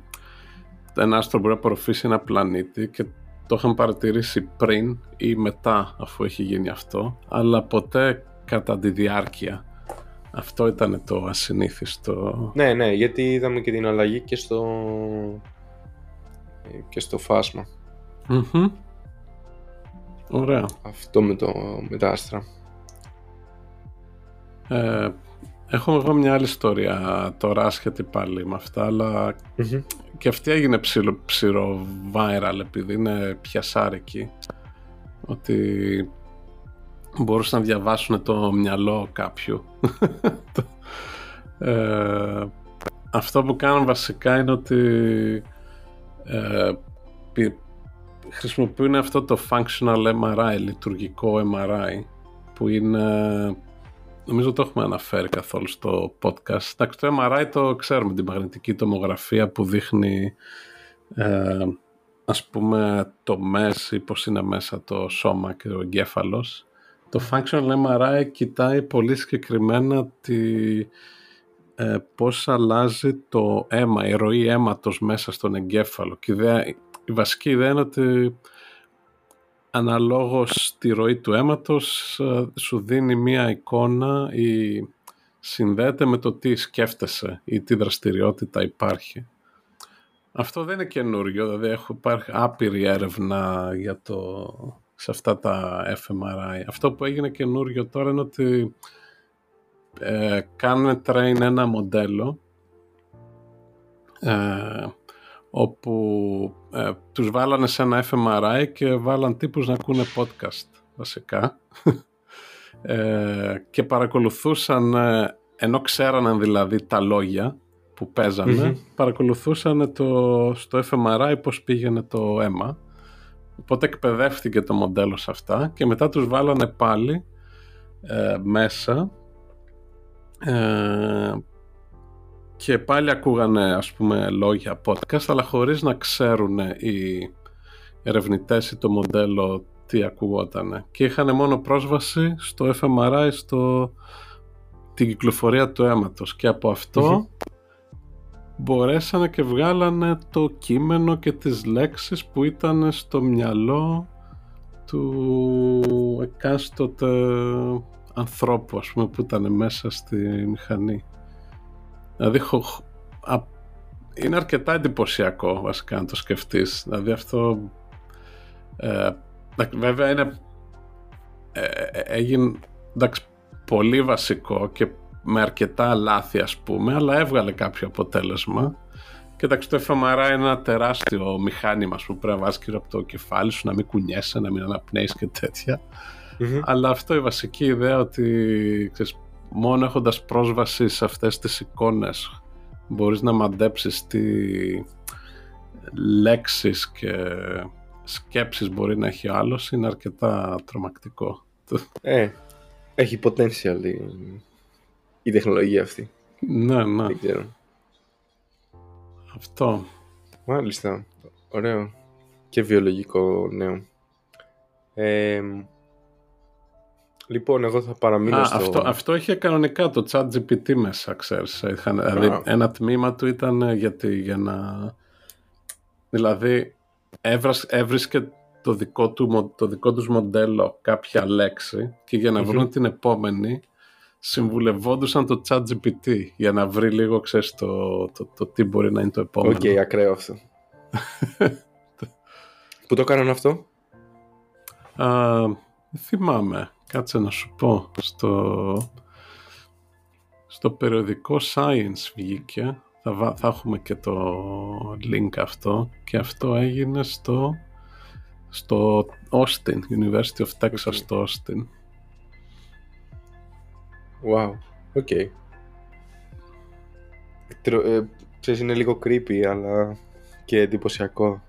ένα άστρο μπορεί να απορροφήσει ένα πλανήτη και το είχαμε παρατηρήσει πριν ή μετά αφού έχει γίνει αυτό, αλλά ποτέ κατά τη διάρκεια. Αυτό ήταν το ασυνήθιστο. Ναι, ναι, γιατί είδαμε και την αλλαγή και στο, ε, και στο φάσμα. Μμμ. Ωραία. Αυτό με, το, με τα άστρα. Ε, έχω εγώ μια άλλη ιστορία τώρα άσχετη πάλι με αυτά, αλλά Μμμ. και αυτή έγινε ψηλο, ψηλο viral επειδή είναι πιασάρικη ότι μπορούσαν να διαβάσουν το μυαλό κάποιου Το- ε, αυτό που κάνουν βασικά είναι ότι ε, πι- χρησιμοποιούν αυτό το functional MRI, λειτουργικό MRI που είναι νομίζω το έχουμε αναφέρει καθόλου στο podcast. Εντάξει, το MRI το ξέρουμε, την μαγνητική τομογραφία που δείχνει ε, ας πούμε το μες ή πώς είναι μέσα το σώμα και ο εγκέφαλος. Το functional MRI κοιτάει πολύ συγκεκριμένα τη, ε, πώς αλλάζει το αίμα, η ροή αίματος μέσα στον εγκέφαλο. Και η, ιδέα- η βασική ιδέα είναι ότι αναλόγως στη ροή του αίματος ε, σου δίνει μία εικόνα ή συνδέεται με το τι σκέφτεσαι ή τι δραστηριότητα υπάρχει. Αυτό δεν είναι καινούριο, δηλαδή έχω υπάρχει άπειρη έρευνα για το, σε αυτά τα fMRI. Αυτό που έγινε καινούριο τώρα είναι ότι ε, κάνουν train ένα μοντέλο ε, όπου ε, τους βάλανε σε ένα fMRI και βάλαν τύπους να ακούνε podcast βασικά ε, και παρακολουθούσαν ε, ενώ ξέραναν δηλαδή τα λόγια που παίζανε Μμμ. παρακολουθούσαν το, στο fMRI πως πήγαινε το αίμα οπότε εκπαιδεύτηκε το μοντέλο σε αυτά και μετά τους βάλανε πάλι ε, μέσα. Ε, και πάλι ακούγανε ας πούμε λόγια podcast αλλά χωρίς να ξέρουν οι ερευνητές ή το μοντέλο τι ακουγότανε. Και είχαν μόνο πρόσβαση στο fMRI στο την κυκλοφορία του αίματος. Και από αυτό Μμμ. Μπορέσανε και βγάλανε το κείμενο και τις λέξεις που ήταν στο μυαλό του εκάστοτε ανθρώπου ας πούμε που ήταν μέσα στη μηχανή. Δηλαδή χω- χ- α- είναι αρκετά εντυπωσιακό βασικά αν το σκεφτείς. Δηλαδή αυτό ε, εντάξει, βέβαια είναι ε, ε, έγινε εντάξει, πολύ βασικό και με αρκετά λάθη ας πούμε αλλά έβγαλε κάποιο αποτέλεσμα και εντάξει το fMRI είναι ένα τεράστιο μηχάνημα ας πούμε, που πρέπει να βάζεις γύρω από το κεφάλι σου να μην κουνιέσαι, να μην αναπνέεις και τέτοια Μμμ. αλλά αυτό η βασική ιδέα ότι ξέρεις, μόνο έχοντας πρόσβαση σε αυτές τις εικόνες μπορείς να μαντέψεις τι λέξεις και σκέψεις μπορεί να έχει ο άλλος είναι αρκετά τρομακτικό. Ε, έχει potential η, η τεχνολογία αυτή. Ναι, ναι. Δεν ξέρω. Αυτό. Μάλιστα. Ωραίο. Και βιολογικό νέο. Ε, λοιπόν, εγώ θα παραμείνω Α, στο... αυτό, αυτό είχε κανονικά το chat GPT μέσα, ξέρεις. Είχαν, δηλαδή, ένα τμήμα του ήταν γιατί, για να... Δηλαδή, έβρας, έβρισκε το δικό, του, το δικό τους μοντέλο κάποια λέξη και για να βρουν την επόμενη συμβουλευόντουσαν το chat GPT για να βρει λίγο, ξέρεις, το, το, το, τι μπορεί να είναι το επόμενο. Οκ, okay, ακραίο αυτό. Πού το έκαναν αυτό; Α, θυμάμαι. Κάτσε να σου πω. Στο, στο περιοδικό Science βγήκε. Θα, θα έχουμε και το link αυτό. Και αυτό έγινε στο, στο Austin, University of Texas okay. στο Austin. Wow, οκ. Okay. Ε, ξέρεις, είναι λίγο creepy, αλλά και εντυπωσιακό.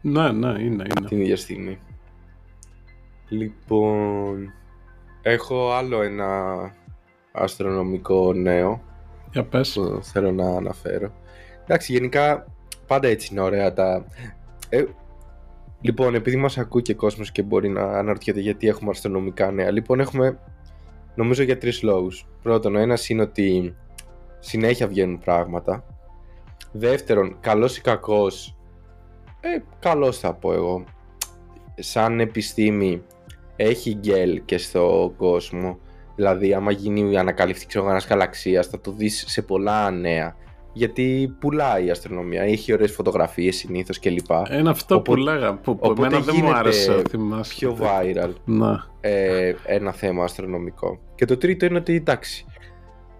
Ναι, ναι, είναι, είναι. Την ίδια στιγμή. Λοιπόν, έχω άλλο ένα αστρονομικό νέο Για πες. που θέλω να αναφέρω. Εντάξει, γενικά πάντα έτσι είναι ωραία τα... Ε, λοιπόν, επειδή μας ακούει και κόσμος και μπορεί να αναρωτιέται γιατί έχουμε αστρονομικά νέα. Λοιπόν, έχουμε νομίζω για τρεις λόγους. Πρώτον, ο ένας είναι ότι συνέχεια βγαίνουν πράγματα. Δεύτερον, καλός ή κακός, ε, καλός θα πω εγώ. Σαν επιστήμη έχει γκέλ και στο κόσμο. Δηλαδή, άμα γίνει η ανακαλύφθη ξέρω, ένας γαλαξίας, θα το δεις σε πολλά νέα. Γιατί πουλάει η αστρονομία, έχει ωραίες φωτογραφίες συνήθως κλπ. Είναι αυτό που λέγα, που, που εμένα δεν μου άρεσε, θυμάσαι. πιο viral Να. ε, ένα θέμα αστρονομικό. Και το τρίτο είναι ότι εντάξει,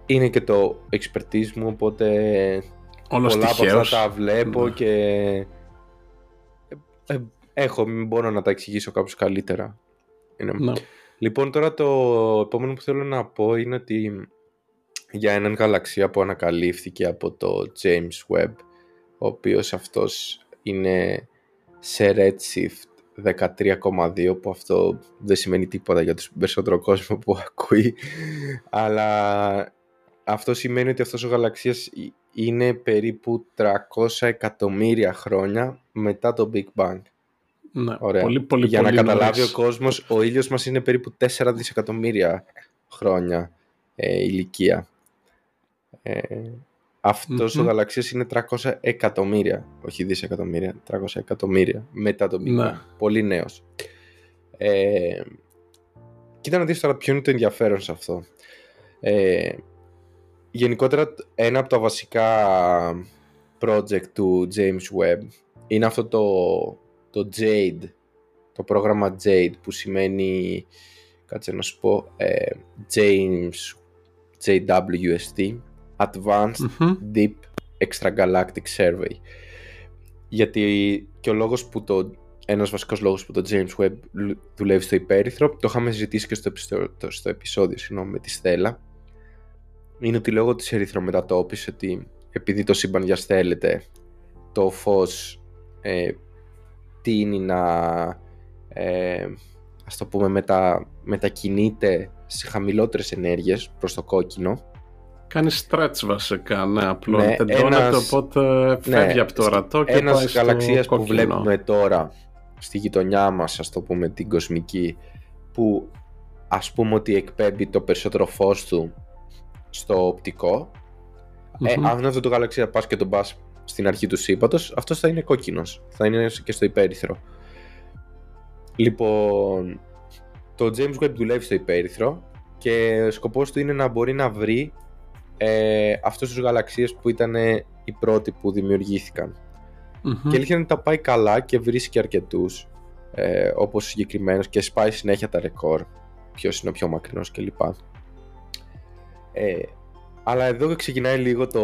είναι και το expertise μου, οπότε Όλος πολλά από τυχαίος. αυτά τα βλέπω Ναι. και ε, έχω, μπορώ να τα εξηγήσω κάπως καλύτερα. Είναι. Ναι. Λοιπόν, τώρα το επόμενο που θέλω να πω είναι ότι για έναν γαλαξία που ανακαλύφθηκε από το James Webb, ο οποίος αυτός είναι σε redshift 13,2 που αυτό δεν σημαίνει τίποτα για τον περισσότερο κόσμο που ακούει αλλά αυτό σημαίνει ότι αυτός ο γαλαξίας είναι περίπου 300 εκατομμύρια χρόνια μετά το Big Bang. Ναι. Ωραία. Πολύ, πολύ, Για πολύ να καταλάβει νωρίς. ο κόσμος, ο ήλιος μας είναι περίπου 4 δισεκατομμύρια χρόνια ε, ηλικία. Ε, αυτος ο Μμμ. γαλαξίας είναι 300 εκατομμύρια, όχι δισεκατομμύρια, 300 εκατομμύρια μετά τον Big Ναι. Bang. Πολύ νέος. Ε, κοίτα να δεις τώρα ποιο είναι το ενδιαφέρον σε αυτό. Ε, γενικότερα ένα από τα βασικά project του James Webb είναι αυτό το, το JADE, το πρόγραμμα JADE που σημαίνει, κάτσε να σου πω, ε, James JWST, Advanced Μμμ. Deep Extragalactic Survey. Γιατί και ο λόγος που το, ένας βασικός λόγος που το James Webb λου- δουλεύει στο υπέρυθρο, το είχαμε συζητήσει και στο, επιστο- το- στο επεισόδιο συγγνώμη, με τη Στέλλα, είναι ότι λόγω της ερυθρομετατόπισης, ότι επειδή το σύμπαν διαστέλλεται, το φως ε, τίνει να, ε, ας το πούμε, μετα, μετακινείται σε χαμηλότερες ενέργειες προς το κόκκινο. Κάνει stretch βασικά, ναι, απλό. Ναι, Τεντώνεται, ένας- οπότε φεύγει από το ορατό και Ένας πάει στο γαλαξίας που κόκκινο. βλέπουμε τώρα στη γειτονιά μας, ας το πούμε την κοσμική, που ας πούμε ότι εκπέμπει το περισσότερο φως του στο οπτικό, ε, Μμμ. αν αυτό το γαλαξία πας και τον πας στην αρχή του σύμπαντος, αυτός θα είναι κόκκινος, θα είναι και στο υπέρυθρο. Λοιπόν, το James Webb δουλεύει στο υπέρυθρο και ο σκοπός του είναι να μπορεί να βρει ε, αυτούς τους γαλαξίες που ήταν οι πρώτοι που δημιουργήθηκαν. Μμμ. Και αλήθεια είναι ότι τα πάει καλά και βρίσκει αρκετούς. Ε, Όπως συγκεκριμένο και σπάει συνέχεια τα ρεκόρ. Ποιος είναι ο πιο μακρινός κλπ. Ε, αλλά εδώ ξεκινάει λίγο το.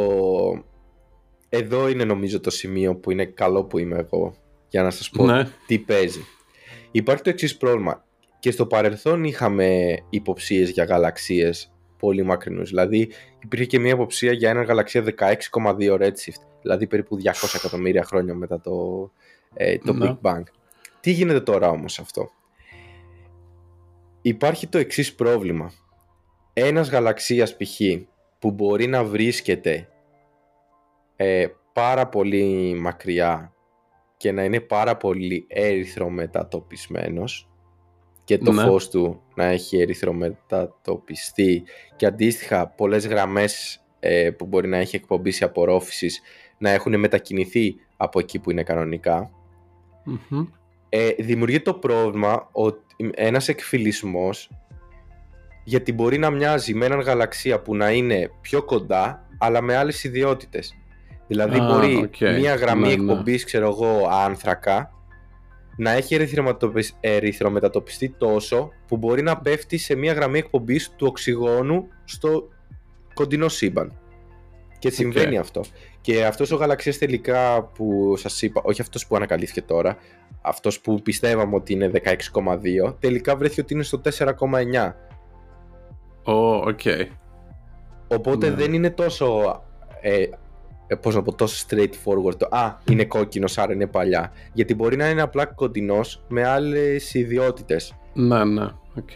Εδώ είναι νομίζω το σημείο που είναι καλό που είμαι εγώ για να σας πω Ναι. τι παίζει. Υπάρχει το εξής πρόβλημα. Και στο παρελθόν είχαμε υποψίες για γαλαξίες πολύ μακρινούς. Δηλαδή υπήρχε και μια υποψία για ένα γαλαξία 16,2 redshift. Δηλαδή περίπου 200 εκατομμύρια χρόνια μετά το, ε, το Ναι. Big Bang. Τι γίνεται τώρα όμως αυτό; Υπάρχει το εξής πρόβλημα. Ένας γαλαξίας π.χ. που μπορεί να βρίσκεται ε, πάρα πολύ μακριά και να είναι πάρα πολύ ερυθρομετατοπισμένος και το Ναι. φως του να έχει ερυθρομετατοπιστεί και αντίστοιχα πολλές γραμμές ε, που μπορεί να έχει εκπομπήσει απορρόφησης να έχουν μετακινηθεί από εκεί που είναι κανονικά Μμμ. ε, δημιουργεί το πρόβλημα ότι ένας εκφυλισμός γιατί μπορεί να μοιάζει με έναν γαλαξία που να είναι πιο κοντά αλλά με άλλες ιδιότητες. Δηλαδή Α, μπορεί οκ. μία γραμμή Ναι, ναι. εκπομπής, ξέρω εγώ, άνθρακα να έχει ερυθροματοπισ- ερυθρομετατοπιστεί τόσο που μπορεί να πέφτει σε μία γραμμή εκπομπής του οξυγόνου στο κοντινό σύμπαν. Και συμβαίνει αυτό. Και αυτός ο γαλαξίας τελικά που σας είπα, όχι αυτός που ανακαλύφθηκε τώρα, αυτός που πιστεύαμε ότι είναι 16,2, τελικά βρέθηκε ότι είναι στο 4,9. Ω, οκ. Οπότε Ναι. δεν είναι τόσο, ε, ε, πώς να πω, τόσο straightforward. το, Α, είναι κόκκινος, άρα είναι παλιός. Γιατί μπορεί να είναι απλά κοντινός με άλλες ιδιότητες. Ναι, ναι, οκ.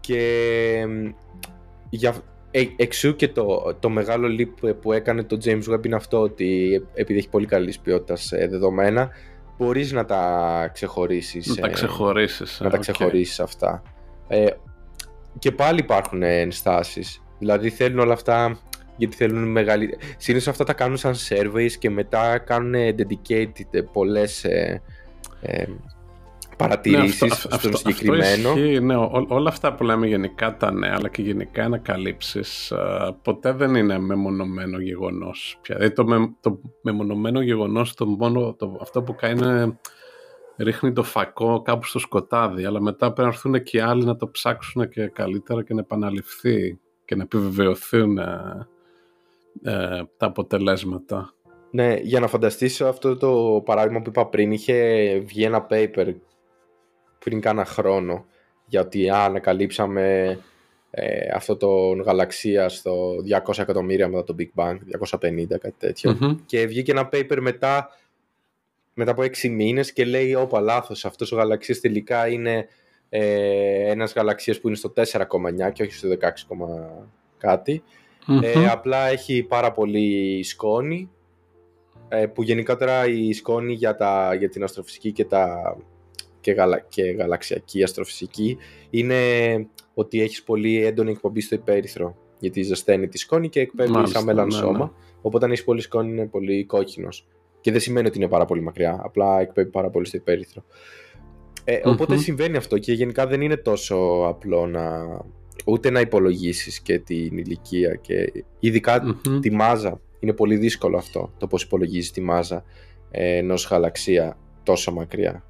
Και μ, για, ε, εξ ου και το, το μεγάλο leap που έκανε το James Webb είναι αυτό ότι επειδή έχει πολύ καλής ποιότητας δεδομένα μπορείς να τα ξεχωρίσεις Να τα ε, ξεχωρίσεις. να ε, τα οκ. ξεχωρίσεις αυτά ε, και πάλι υπάρχουν ε, ενστάσεις δηλαδή θέλουν όλα αυτά γιατί θέλουν μεγάλη συνήθως αυτά τα κάνουν σαν surveys και μετά κάνουν dedicated ε, πολλές ε, ε, παρατηρήσεις Ναι, αυτό- στον αυτό- συγκεκριμένο Αυτό ισχύει, ναι, ό- όλα αυτά που λέμε γενικά τα νέα αλλά και γενικά ανακαλύψεις α, ποτέ δεν είναι μεμονωμένο γεγονός. πια. Δηλαδή το, με, το μεμονωμένο γεγονός το μόνο, το, αυτό που κάνει είναι ρίχνει το φακό κάπου στο σκοτάδι αλλά μετά πρέπει να έρθουν και οι άλλοι να το ψάξουν και καλύτερα και να επαναληφθεί και να επιβεβαιωθούν ε, ε, τα αποτελέσματα. Ναι, για να φανταστείς αυτό το παράδειγμα που είπα πριν, είχε βγει ένα paper πριν κάνα χρόνο για ότι α, ανακαλύψαμε ε, αυτό το γαλαξία στο 200 εκατομμύρια μετά το Big Bang, 250 κάτι τέτοιο. Μμμ. Και βγήκε ένα paper μετά, μετά από 6 μήνες και λέει όπα λάθος, αυτός ο γαλαξίας τελικά είναι ε, ένας γαλαξίας που είναι στο 4,9 και όχι στο 16, κάτι. Ε, Μμμ. απλά έχει πάρα πολύ σκόνη ε, που γενικότερα η σκόνη για, τα, για την αστροφυσική και, τα, και, γαλα, και γαλαξιακή αστροφυσική είναι ότι έχεις πολύ έντονη εκπομπή στο υπέρυθρο γιατί ζεσταίνει τη σκόνη και εκπέμπει Μάλιστα, σαν ναι, μελανσώμα ναι. οπότε αν έχεις πολύ σκόνη είναι πολύ κόκκινος και δεν σημαίνει ότι είναι πάρα πολύ μακριά απλά εκπέμπει πάρα πολύ στο υπέρυθρο ε, οπότε Μμμ. συμβαίνει αυτό και γενικά δεν είναι τόσο απλό να ούτε να υπολογίσεις και την ηλικία και ειδικά Μμμ. τη μάζα. Είναι πολύ δύσκολο αυτό το πώς υπολογίζεις τη μάζα ε, ενός γαλαξία τόσο μακριά.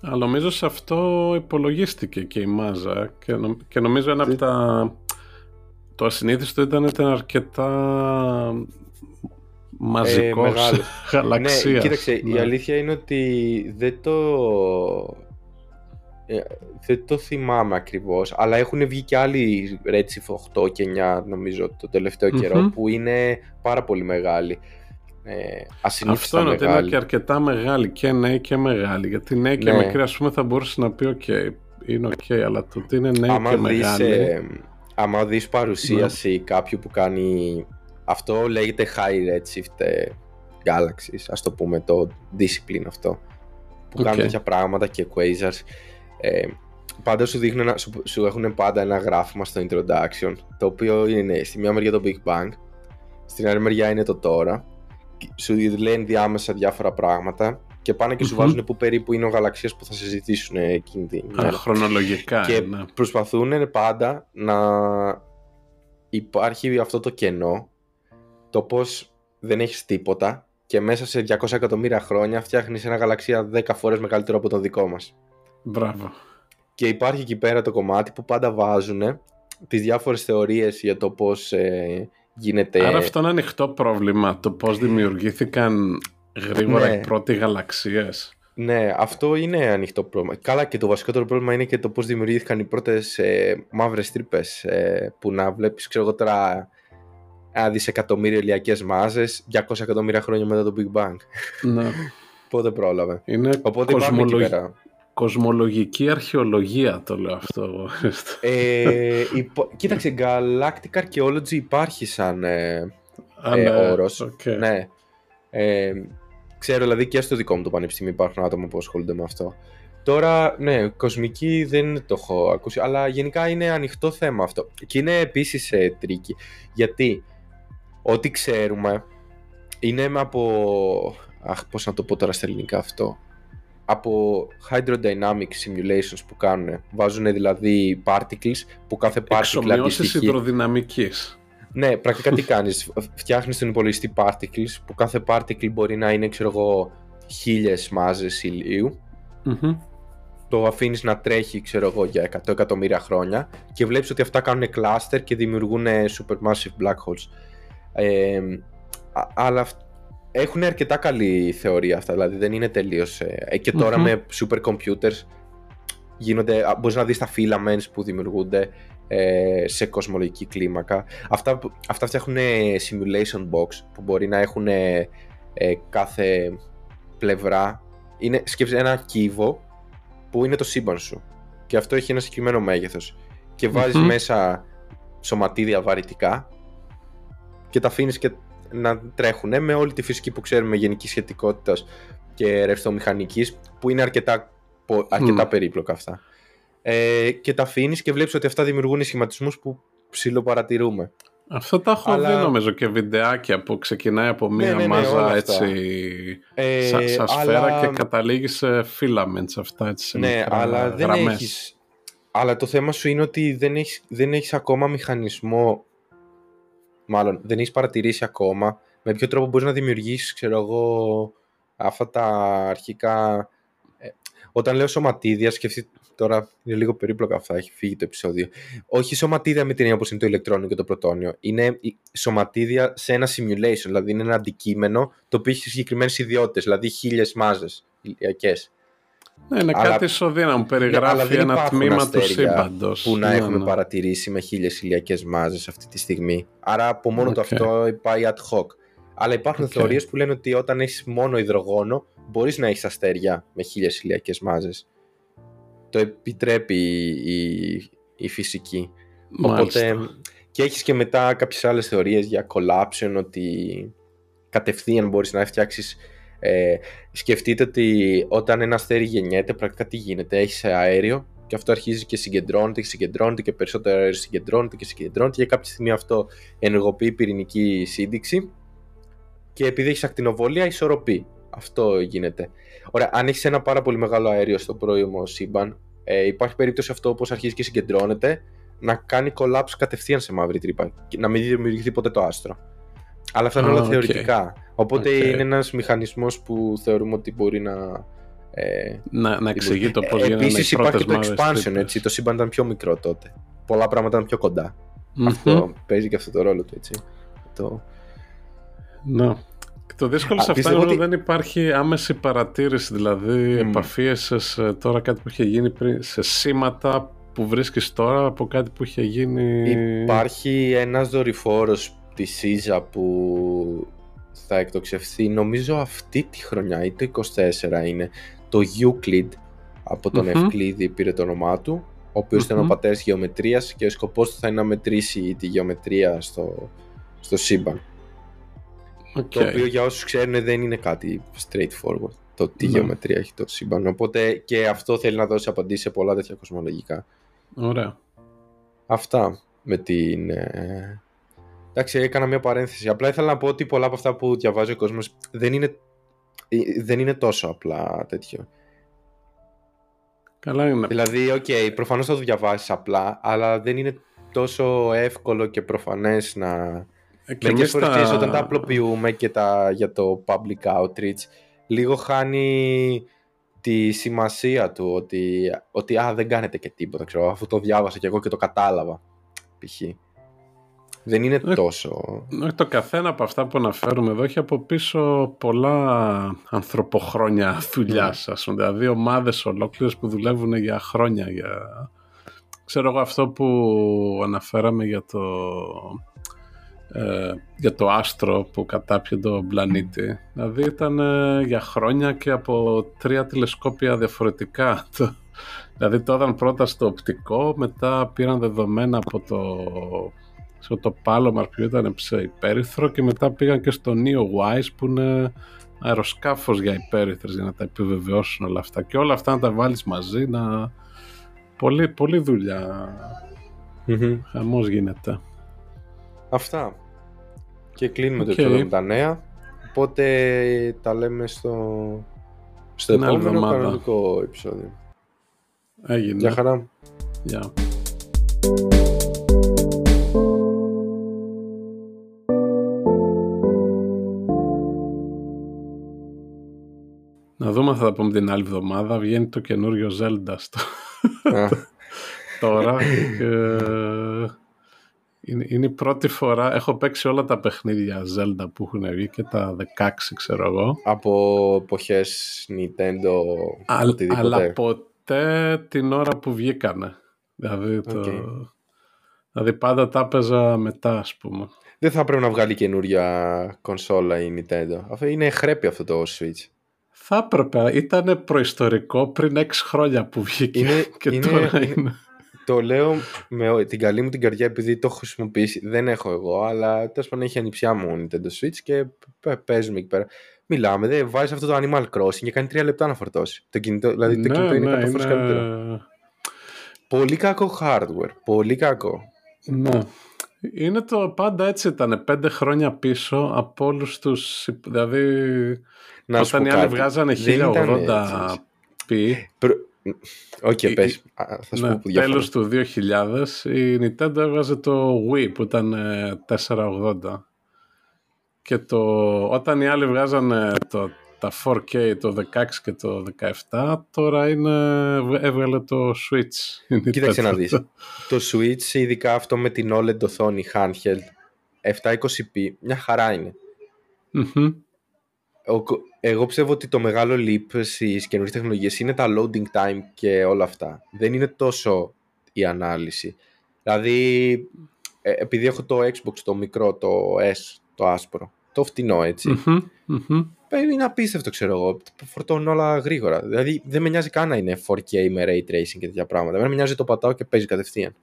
Αλλά νομίζω σε αυτό υπολογίστηκε και η μάζα και, νο- και νομίζω ένα από τα... Το ασυνήθιστο ήταν ότι ήταν αρκετά μαζικός μεγάλος. γαλαξίας. Ναι, κοίταξε, η Ναι. αλήθεια είναι ότι δεν το... ε, δεν το θυμάμαι ακριβώς, αλλά έχουν βγει και άλλοι Redshift 8 και 9 νομίζω το τελευταίο καιρό Μμμ. που είναι πάρα πολύ μεγάλοι. Ε, ασυνήθιστα Αυτό είναι ότι είναι μεγάλοι. και αρκετά μεγάλοι και νέοι και μεγάλοι. Γιατί νέοι και Ναι. μικροί, ας πούμε, θα μπορούσε να πει: Οκ, είναι οκ, αλλά το ότι είναι νέοι άμα και δεις, μεγάλοι. ε, άμα δεις παρουσίαση κάποιου που κάνει αυτό λέγεται high redshift ε, galaxies ας το πούμε το discipline αυτό που Οκ. κάνουν τέτοια πράγματα και quasars ε, πάντα σου, δείχνουν, ένα- σου, σου έχουν πάντα ένα γράφημα στο introduction το οποίο είναι στη μια μεριά το Big Bang στην άλλη μεριά είναι το τώρα και σου λένε διάμεσα διάφορα πράγματα και πάνε και σου Μμμ. βάζουν που περίπου είναι ο γαλαξίας που θα συζητήσουν εκείνη την Α, μέρα χρονολογικά. και ναι. προσπαθούν πάντα να υπάρχει αυτό το κενό το πως δεν έχεις τίποτα και μέσα σε 200 εκατομμύρια χρόνια φτιάχνεις ένα γαλαξία 10 φορές μεγαλύτερο από το δικό μας Μπράβο. και υπάρχει εκεί πέρα το κομμάτι που πάντα βάζουν τις διάφορες θεωρίες για το πως ε, γίνεται Άρα αυτό είναι ανοιχτό πρόβλημα. Το πώς δημιουργήθηκαν γρήγορα Ναι. οι πρώτοι γαλαξίες. Ναι, αυτό είναι ανοιχτό πρόβλημα. Καλά και το βασικότερο πρόβλημα είναι και το πώς δημιουργήθηκαν οι πρώτες ε, μαύρες τρύπες ε, που να βλέπεις, ξέρω εγώ τώρα, ένα δισεκατομμύριο ηλιακές μάζες 200 εκατομμύρια χρόνια μετά το Big Bang. ναι. Πότε πρόλαβε. Είναι Οπότε υπάρχουν εκεί κοσμολογ- πέρα. Κοσμολογική αρχαιολογία το λέω αυτό. Ε, υπο- Κοίταξε, Galactic Archaeology υπάρχει σαν ε, Α, ε, ναι, όρος. οκ. Ναι. Ε, ξέρω δηλαδή και στο δικό μου το πανεπιστήμιο υπάρχουν άτομα που ασχολούνται με αυτό. Τώρα, ναι, κοσμική δεν το έχω ακούσει, αλλά γενικά είναι ανοιχτό θέμα αυτό. Και είναι επίσης ε, tricky, γιατί ό,τι ξέρουμε είναι από... Αχ, πώς να το πω τώρα στα ελληνικά αυτό. Από hydrodynamic simulations που κάνουν. Βάζουν δηλαδή particles που κάθε particle Εξομοιώσεις υδροδυναμικής. Ναι, πρακτικά τι κάνεις. Φτιάχνεις τον υπολογιστή particles που κάθε particle μπορεί να είναι, ξέρω εγώ, χίλιες μάζες ηλίου. Mm-hmm. Το αφήνεις να τρέχει, ξέρω εγώ, για 100 εκατομμύρια χρόνια και βλέπεις ότι αυτά κάνουν cluster και δημιουργούν supermassive black holes. Ε, αλλά έχουν αρκετά καλή θεωρία αυτά, δηλαδή δεν είναι τελείως... Ε, και τωρα με super computers γίνονται, μπορείς να δεις τα filaments που δημιουργούνται ε, σε κοσμολογική κλίμακα. Αυτά, αυτά φτιάχνουν simulation box που μπορεί να έχουν ε, κάθε πλευρά. Είναι, σκέψτε ένα κύβο που είναι το σύμπαν σου και αυτό έχει ένα συγκεκριμένο μέγεθος και βαζεις μέσα σωματίδια βαρυτικά και τα αφήνεις και να τρέχουν με όλη τη φυσική που ξέρουμε γενικής σχετικότητας και ρευστομηχανικής που είναι αρκετά, αρκετά περίπλοκα αυτά. Ε, και τα αφήνεις και βλέπεις ότι αυτά δημιουργούν σχηματισμούς που ψιλοπαρατηρούμε. Αυτό τα έχω Αλλά... δει νομίζω και βιντεάκια που ξεκινάει από μία ναι, ναι, ναι, μάζα έτσι ε, σαν σφαίρα και καταλήγει σε filaments αυτά έτσι σε Ναι, αλλά δεν έχεις... Αλλά το θέμα σου είναι ότι δεν έχεις, δεν έχεις ακόμα μηχανισμό μάλλον δεν έχεις παρατηρήσει ακόμα με ποιο τρόπο μπορείς να δημιουργήσεις, ξέρω εγώ, αυτά τα αρχικά. Ε, όταν λέω σωματίδια, σκεφτείτε τώρα είναι λίγο περίπλοκα αυτά, έχει φύγει το επεισόδιο. Όχι σωματίδια με την έννοια όπως είναι το ηλεκτρόνιο και το πρωτόνιο. Είναι σωματίδια σε ένα simulation, δηλαδή είναι ένα αντικείμενο το οποίο έχει συγκεκριμένες ιδιότητες, δηλαδή χίλιες μάζες ηλιακέ. Ναι, είναι αλλά, κάτι ισοδύναμο. Περιγράφει ένα τμήμα του σύμπαντος. Που να ναι, έχουμε ναι. παρατηρήσει με χίλιες ηλιακές μάζες αυτή τη στιγμή. Άρα από μόνο okay. το αυτό πάει ad hoc. Αλλά υπάρχουν okay. θεωρίες που λένε ότι όταν έχεις μόνο υδρογόνο, μπορείς να έχεις αστέρια με χίλιες ηλιακές μάζες. Το επιτρέπει η, η, φυσική. Μάλιστα. Οπότε. Και έχεις και μετά κάποιες άλλες θεωρίες για collapse, ότι κατευθείαν μπορείς να φτιάξεις ε, σκεφτείτε ότι όταν ένα αστέρι γεννιέται, πρακτικά τι γίνεται. Έχει αέριο και αυτό αρχίζει και συγκεντρώνεται και συγκεντρώνεται και περισσότερο αέριο συγκεντρώνεται και συγκεντρώνεται και κάποια στιγμή αυτό ενεργοποιεί πυρηνική σύνδεξη και επειδή έχεις ακτινοβολία ισορροπεί. Αυτό γίνεται. Ωραία, αν έχεις ένα πάρα πολύ μεγάλο αέριο στο πρώιμο σύμπαν, ε, υπάρχει περίπτωση αυτό όπως αρχίζει και συγκεντρώνεται να κάνει collapse κατευθείαν σε μαύρη τρύπα και να μην δημιουργηθεί ποτέ το άστρο. Αλλά αυτά είναι όλα θεωρητικά. Οπότε είναι ένας μηχανισμός που θεωρούμε ότι μπορεί να... Ε, να, να εξηγεί το πώς γίνανε Επίσης υπάρχει το expansion, έτσι, το σύμπαν ήταν πιο μικρό τότε. Πολλά πράγματα ήταν πιο κοντα Αυτό παίζει και αυτό το ρόλο του, έτσι. Το... Ναι. Το δύσκολο σε αυτά είναι ότι δεν υπάρχει άμεση παρατήρηση, δηλαδή mm. επαφίεσαι σε τώρα κάτι που είχε γίνει πριν, σε σήματα που βρίσκεις τώρα από κάτι που είχε γίνει... Υπάρχει ένας δορυφόρος τη ΣΥΖΑ που θα εκτοξευθεί νομίζω αυτή τη χρονιά ή το 24 είναι το Euclid από τον mm Ευκλήδη πήρε το όνομά του ο οποίος ήταν ο πατέρας γεωμετρίας και ο σκοπός του θα είναι να μετρήσει τη γεωμετρία στο, στο σύμπαν. Okay. το οποίο για όσους ξέρουν δεν είναι κάτι straightforward το τι ναι. γεωμετρία έχει το σύμπαν. Οπότε και αυτό θέλει να δώσει απαντήσεις σε πολλά τέτοια κοσμολογικά. Ωραία. Αυτά με την ε, Εντάξει, έκανα μια παρένθεση. Απλά ήθελα να πω ότι πολλά από αυτά που διαβάζει ο κόσμος δεν είναι, ε, δεν είναι τόσο απλά τέτοιο. Καλά είναι. Δηλαδή, ok, okay, προφανώς θα το διαβάσεις απλά, αλλά δεν είναι τόσο εύκολο και προφανές να... Ε, Μερικές φορές τα... όταν τα απλοποιούμε και τα, για το public outreach, λίγο χάνει τη σημασία του ότι, ότι α, δεν κάνετε και τίποτα, ξέρω, αφού το διάβασα και εγώ και το κατάλαβα, π.χ. Δεν είναι ε, τόσο... Το καθένα από αυτά που αναφέρουμε εδώ έχει από πίσω πολλά ανθρωποχρόνια δουλειά, yeah. Ναι. Δηλαδή ομάδες ολόκληρες που δουλεύουν για χρόνια. Για... Ξέρω εγώ αυτό που αναφέραμε για το, ε, για το άστρο που κατάπιε το πλανήτη. Δηλαδή ήταν ε, για χρόνια και από τρία τηλεσκόπια διαφορετικά. δηλαδή το πρώτα στο οπτικό, μετά πήραν δεδομένα από το στο το Palomar που ήταν σε υπέρυθρο και μετά πήγαν και στο Neo Wise που είναι αεροσκάφος για υπέρυθρες για να τα επιβεβαιώσουν όλα αυτά και όλα αυτά να τα βάλεις μαζί να... Πολύ, πολύ δουλειά. Mm-hmm. Χαμός γίνεται. Αυτά. Και κλείνουμε okay. το με τα νέα. Οπότε τα λέμε στο, στο επόμενο κανονικό επεισόδιο. Έγινε. Γεια χαρά. Γεια. Να δούμε θα τα πούμε την άλλη εβδομάδα. Βγαίνει το καινούριο Zelda στο... τώρα. Είναι, είναι η πρώτη φορά, έχω παίξει όλα τα παιχνίδια Zelda που έχουν βγει και τα 16 ξέρω εγώ. Από εποχές Nintendo, Α, οτιδήποτε. Αλλά ποτέ την ώρα που βγήκανε. Δηλαδή, το... δηλαδή πάντα τα έπαιζα μετά ας πούμε. Δεν θα πρέπει να βγάλει καινούρια κονσόλα η Nintendo. Αυτό είναι χρέπη αυτό το Switch. Θα έπρεπε. Ήταν προϊστορικό πριν 6 χρόνια που βγήκε είναι, και είναι, τώρα είναι. Το λέω με την καλή μου την καρδιά επειδή το έχω χρησιμοποιήσει. Δεν έχω εγώ, αλλά τέλος πάντων έχει ανιψιά μου Nintendo Switch και παίζουμε εκεί πέρα. Μιλάμε, δεν βάζεις αυτό το Animal Crossing και κάνει τρία λεπτά να φορτώσει. Το κινητό, δηλαδή το ναι, κινητό είναι ναι, είναι... καλύτερο. Πολύ κακό hardware. Πολύ κακό. Ναι. Είναι το πάντα έτσι ήταν. Πέντε χρόνια πίσω από όλους τους. Δηλαδή. Να όταν οι άλλοι βγάζανε 1080p. Ok, okay, πες. Θα σου ναι, πω Τέλος του 2000 η Nintendo έβγαζε το Wii που ήταν 480 και το, όταν οι άλλοι βγάζανε το, τα 4K το 16 και το 17 τώρα είναι, έβγαλε το Switch. Κοίταξε να δεις. το Switch ειδικά αυτό με την OLED οθόνη handheld 720p μια χαρά είναι εγώ πιστεύω ότι το μεγάλο leap στις καινούριες τεχνολογίες είναι τα loading time και όλα αυτά. Δεν είναι τόσο η ανάλυση. Δηλαδή, ε, επειδή έχω το Xbox το μικρό, το S, το άσπρο, το φτηνό έτσι. Mm-hmm, Είναι απίστευτο, ξέρω εγώ. Φορτώνουν όλα γρήγορα. Δηλαδή, δεν με νοιάζει καν να είναι 4K με ray tracing και τέτοια πράγματα. Δεν με νοιάζει το πατάω και παίζει κατευθείαν.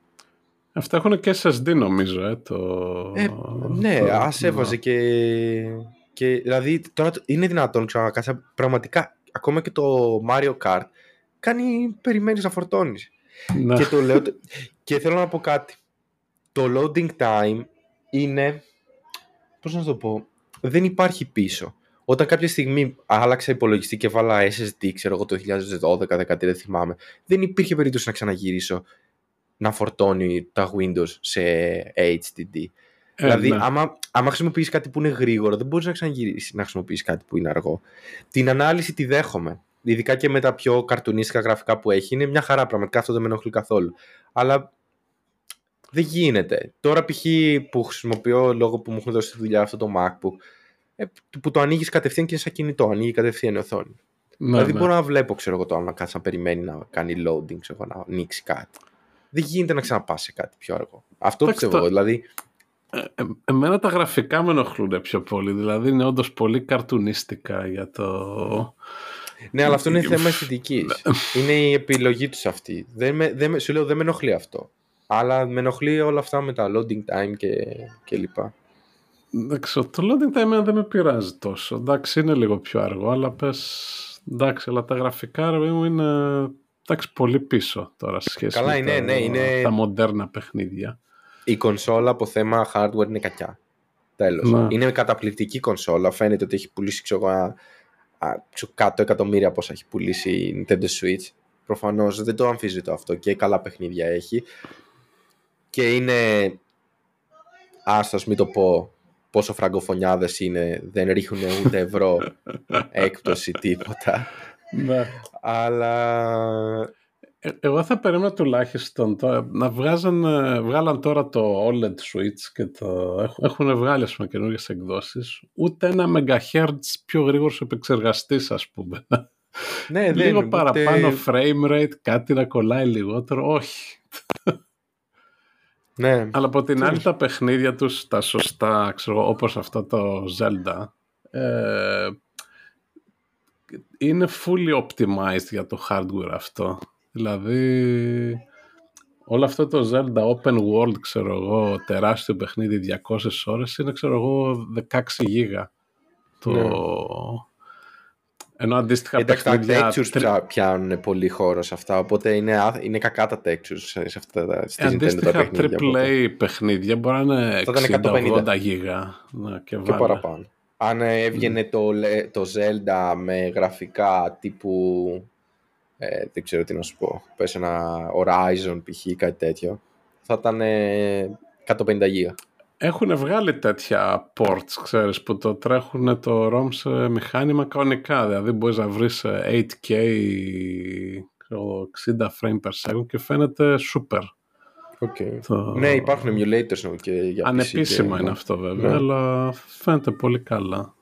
Αυτά έχουν και SSD νομίζω, ε, το... Ε, ναι, ας έβαζε και και δηλαδή τώρα είναι δυνατόν ξανακάτσα πραγματικά ακόμα και το Mario Kart κάνει περιμένεις να φορτώνεις. Ναι. Και, το λέω, και θέλω να πω κάτι. Το loading time είναι, πώς να το πω, δεν υπάρχει πίσω. Όταν κάποια στιγμή άλλαξα υπολογιστή και βάλα SSD, ξέρω εγώ το 2012-2013 δεν θυμάμαι, δεν υπήρχε περίπτωση να ξαναγυρίσω να φορτώνει τα Windows σε HDD. Ε, δηλαδή, ναι. άμα, άμα χρησιμοποιήσει κάτι που είναι γρήγορο, δεν μπορείς να ξαναγυρίσει να χρησιμοποιήσει κάτι που είναι αργό. Την ανάλυση τη δέχομαι. Ειδικά και με τα πιο καρτουνίστικα γραφικά που έχει, είναι μια χαρά. Πραγματικά αυτό δεν με ενοχλεί καθόλου. Αλλά δεν γίνεται. Τώρα, π.χ. που χρησιμοποιώ λόγω που μου έχουν δώσει τη δουλειά αυτό το MacBook, ε, που το ανοίγεις κατευθείαν και είναι σαν κινητό, ανοίγει κατευθείαν η οθόνη. Ναι, δηλαδή, ναι. μπορώ να βλέπω, ξέρω εγώ, το άμα κάτσει να περιμένει να κάνει loading, ξέρω, να ανοίξει κάτι. Δεν γίνεται να ξαναπάς σε κάτι πιο αργό. Αυτό πιστεύω. Δηλαδή, ε, ε, εμένα τα γραφικά με ενοχλούν πιο πολύ. Δηλαδή είναι όντως πολύ καρτουνίστικα για το. Ναι, αλλά αυτό είναι θέμα αισθητικής. είναι η επιλογή τους αυτή. Δεν με, δεν, σου λέω δεν με ενοχλεί αυτό. Αλλά με ενοχλεί όλα αυτά με τα loading time και, και λοιπά. Εντάξει, το loading time δεν με πειράζει τόσο. Εντάξει, είναι λίγο πιο αργό, αλλά πες. Εντάξει, αλλά τα γραφικά μου είναι εντάξει, πολύ πίσω τώρα σε σχέση Καλά, με είναι, τα, ναι, είναι... τα μοντέρνα παιχνίδια η κονσόλα από θέμα hardware είναι κακιά. Τέλος. Ναι. Είναι καταπληκτική κονσόλα. Φαίνεται ότι έχει πουλήσει ξέρω, α, α, 100 εκατομμύρια πόσα έχει πουλήσει η Nintendo Switch. Προφανώς δεν το αμφίζητο αυτό και καλά παιχνίδια έχει. Και είναι. Άστος, μην το πω πόσο φραγκοφωνιάδες είναι, δεν ρίχνουν ούτε ευρώ έκπτωση τίποτα. Ναι. Αλλά ε, εγώ θα περίμενα τουλάχιστον να βγάζαν, βγάλαν τώρα το OLED Switch και το έχουν βγάλει ας πούμε καινούργιες εκδόσεις ούτε ένα MHz πιο γρήγορος επεξεργαστής ας πούμε ναι, λίγο δεν, παραπάνω ούτε... frame rate κάτι να κολλάει λιγότερο όχι ναι. αλλά από την άλλη τα παιχνίδια τους τα σωστά ξέρω, όπως αυτό το Zelda ε, είναι fully optimized για το hardware αυτό Δηλαδή, όλο αυτό το Zelda Open World, ξέρω εγώ, τεράστιο παιχνίδι 200 ώρες, είναι, ξέρω εγώ, 16 γίγα. Το... Ναι. Ενώ αντίστοιχα Εντάξει, παιχνίδια... τα textures πιάνουν πολύ χώρο σε αυτά, οπότε είναι, είναι κακά τα textures σε αυτά τα στις Αντίστοιχα τα παιχνίδια. AAA παιχνίδια μπορεί να είναι 60-80 γίγα. Ναι, και, και παραπάνω. Αν έβγαινε mm. το, το Zelda με γραφικά τύπου ε, δεν ξέρω τι να σου πω, πες ένα Horizon π.χ. κάτι τέτοιο, θα ήταν 150 γίγα. Έχουν βγάλει τέτοια ports, ξέρεις, που το τρέχουν το ROM σε μηχάνημα κανονικά. Δηλαδή μπορείς να βρεις 8K 60 frame per second και φαίνεται super. Okay. Το... Ναι, υπάρχουν emulators και για Ανεπίσημα είναι αυτό βέβαια, ναι. αλλά φαίνεται πολύ καλά.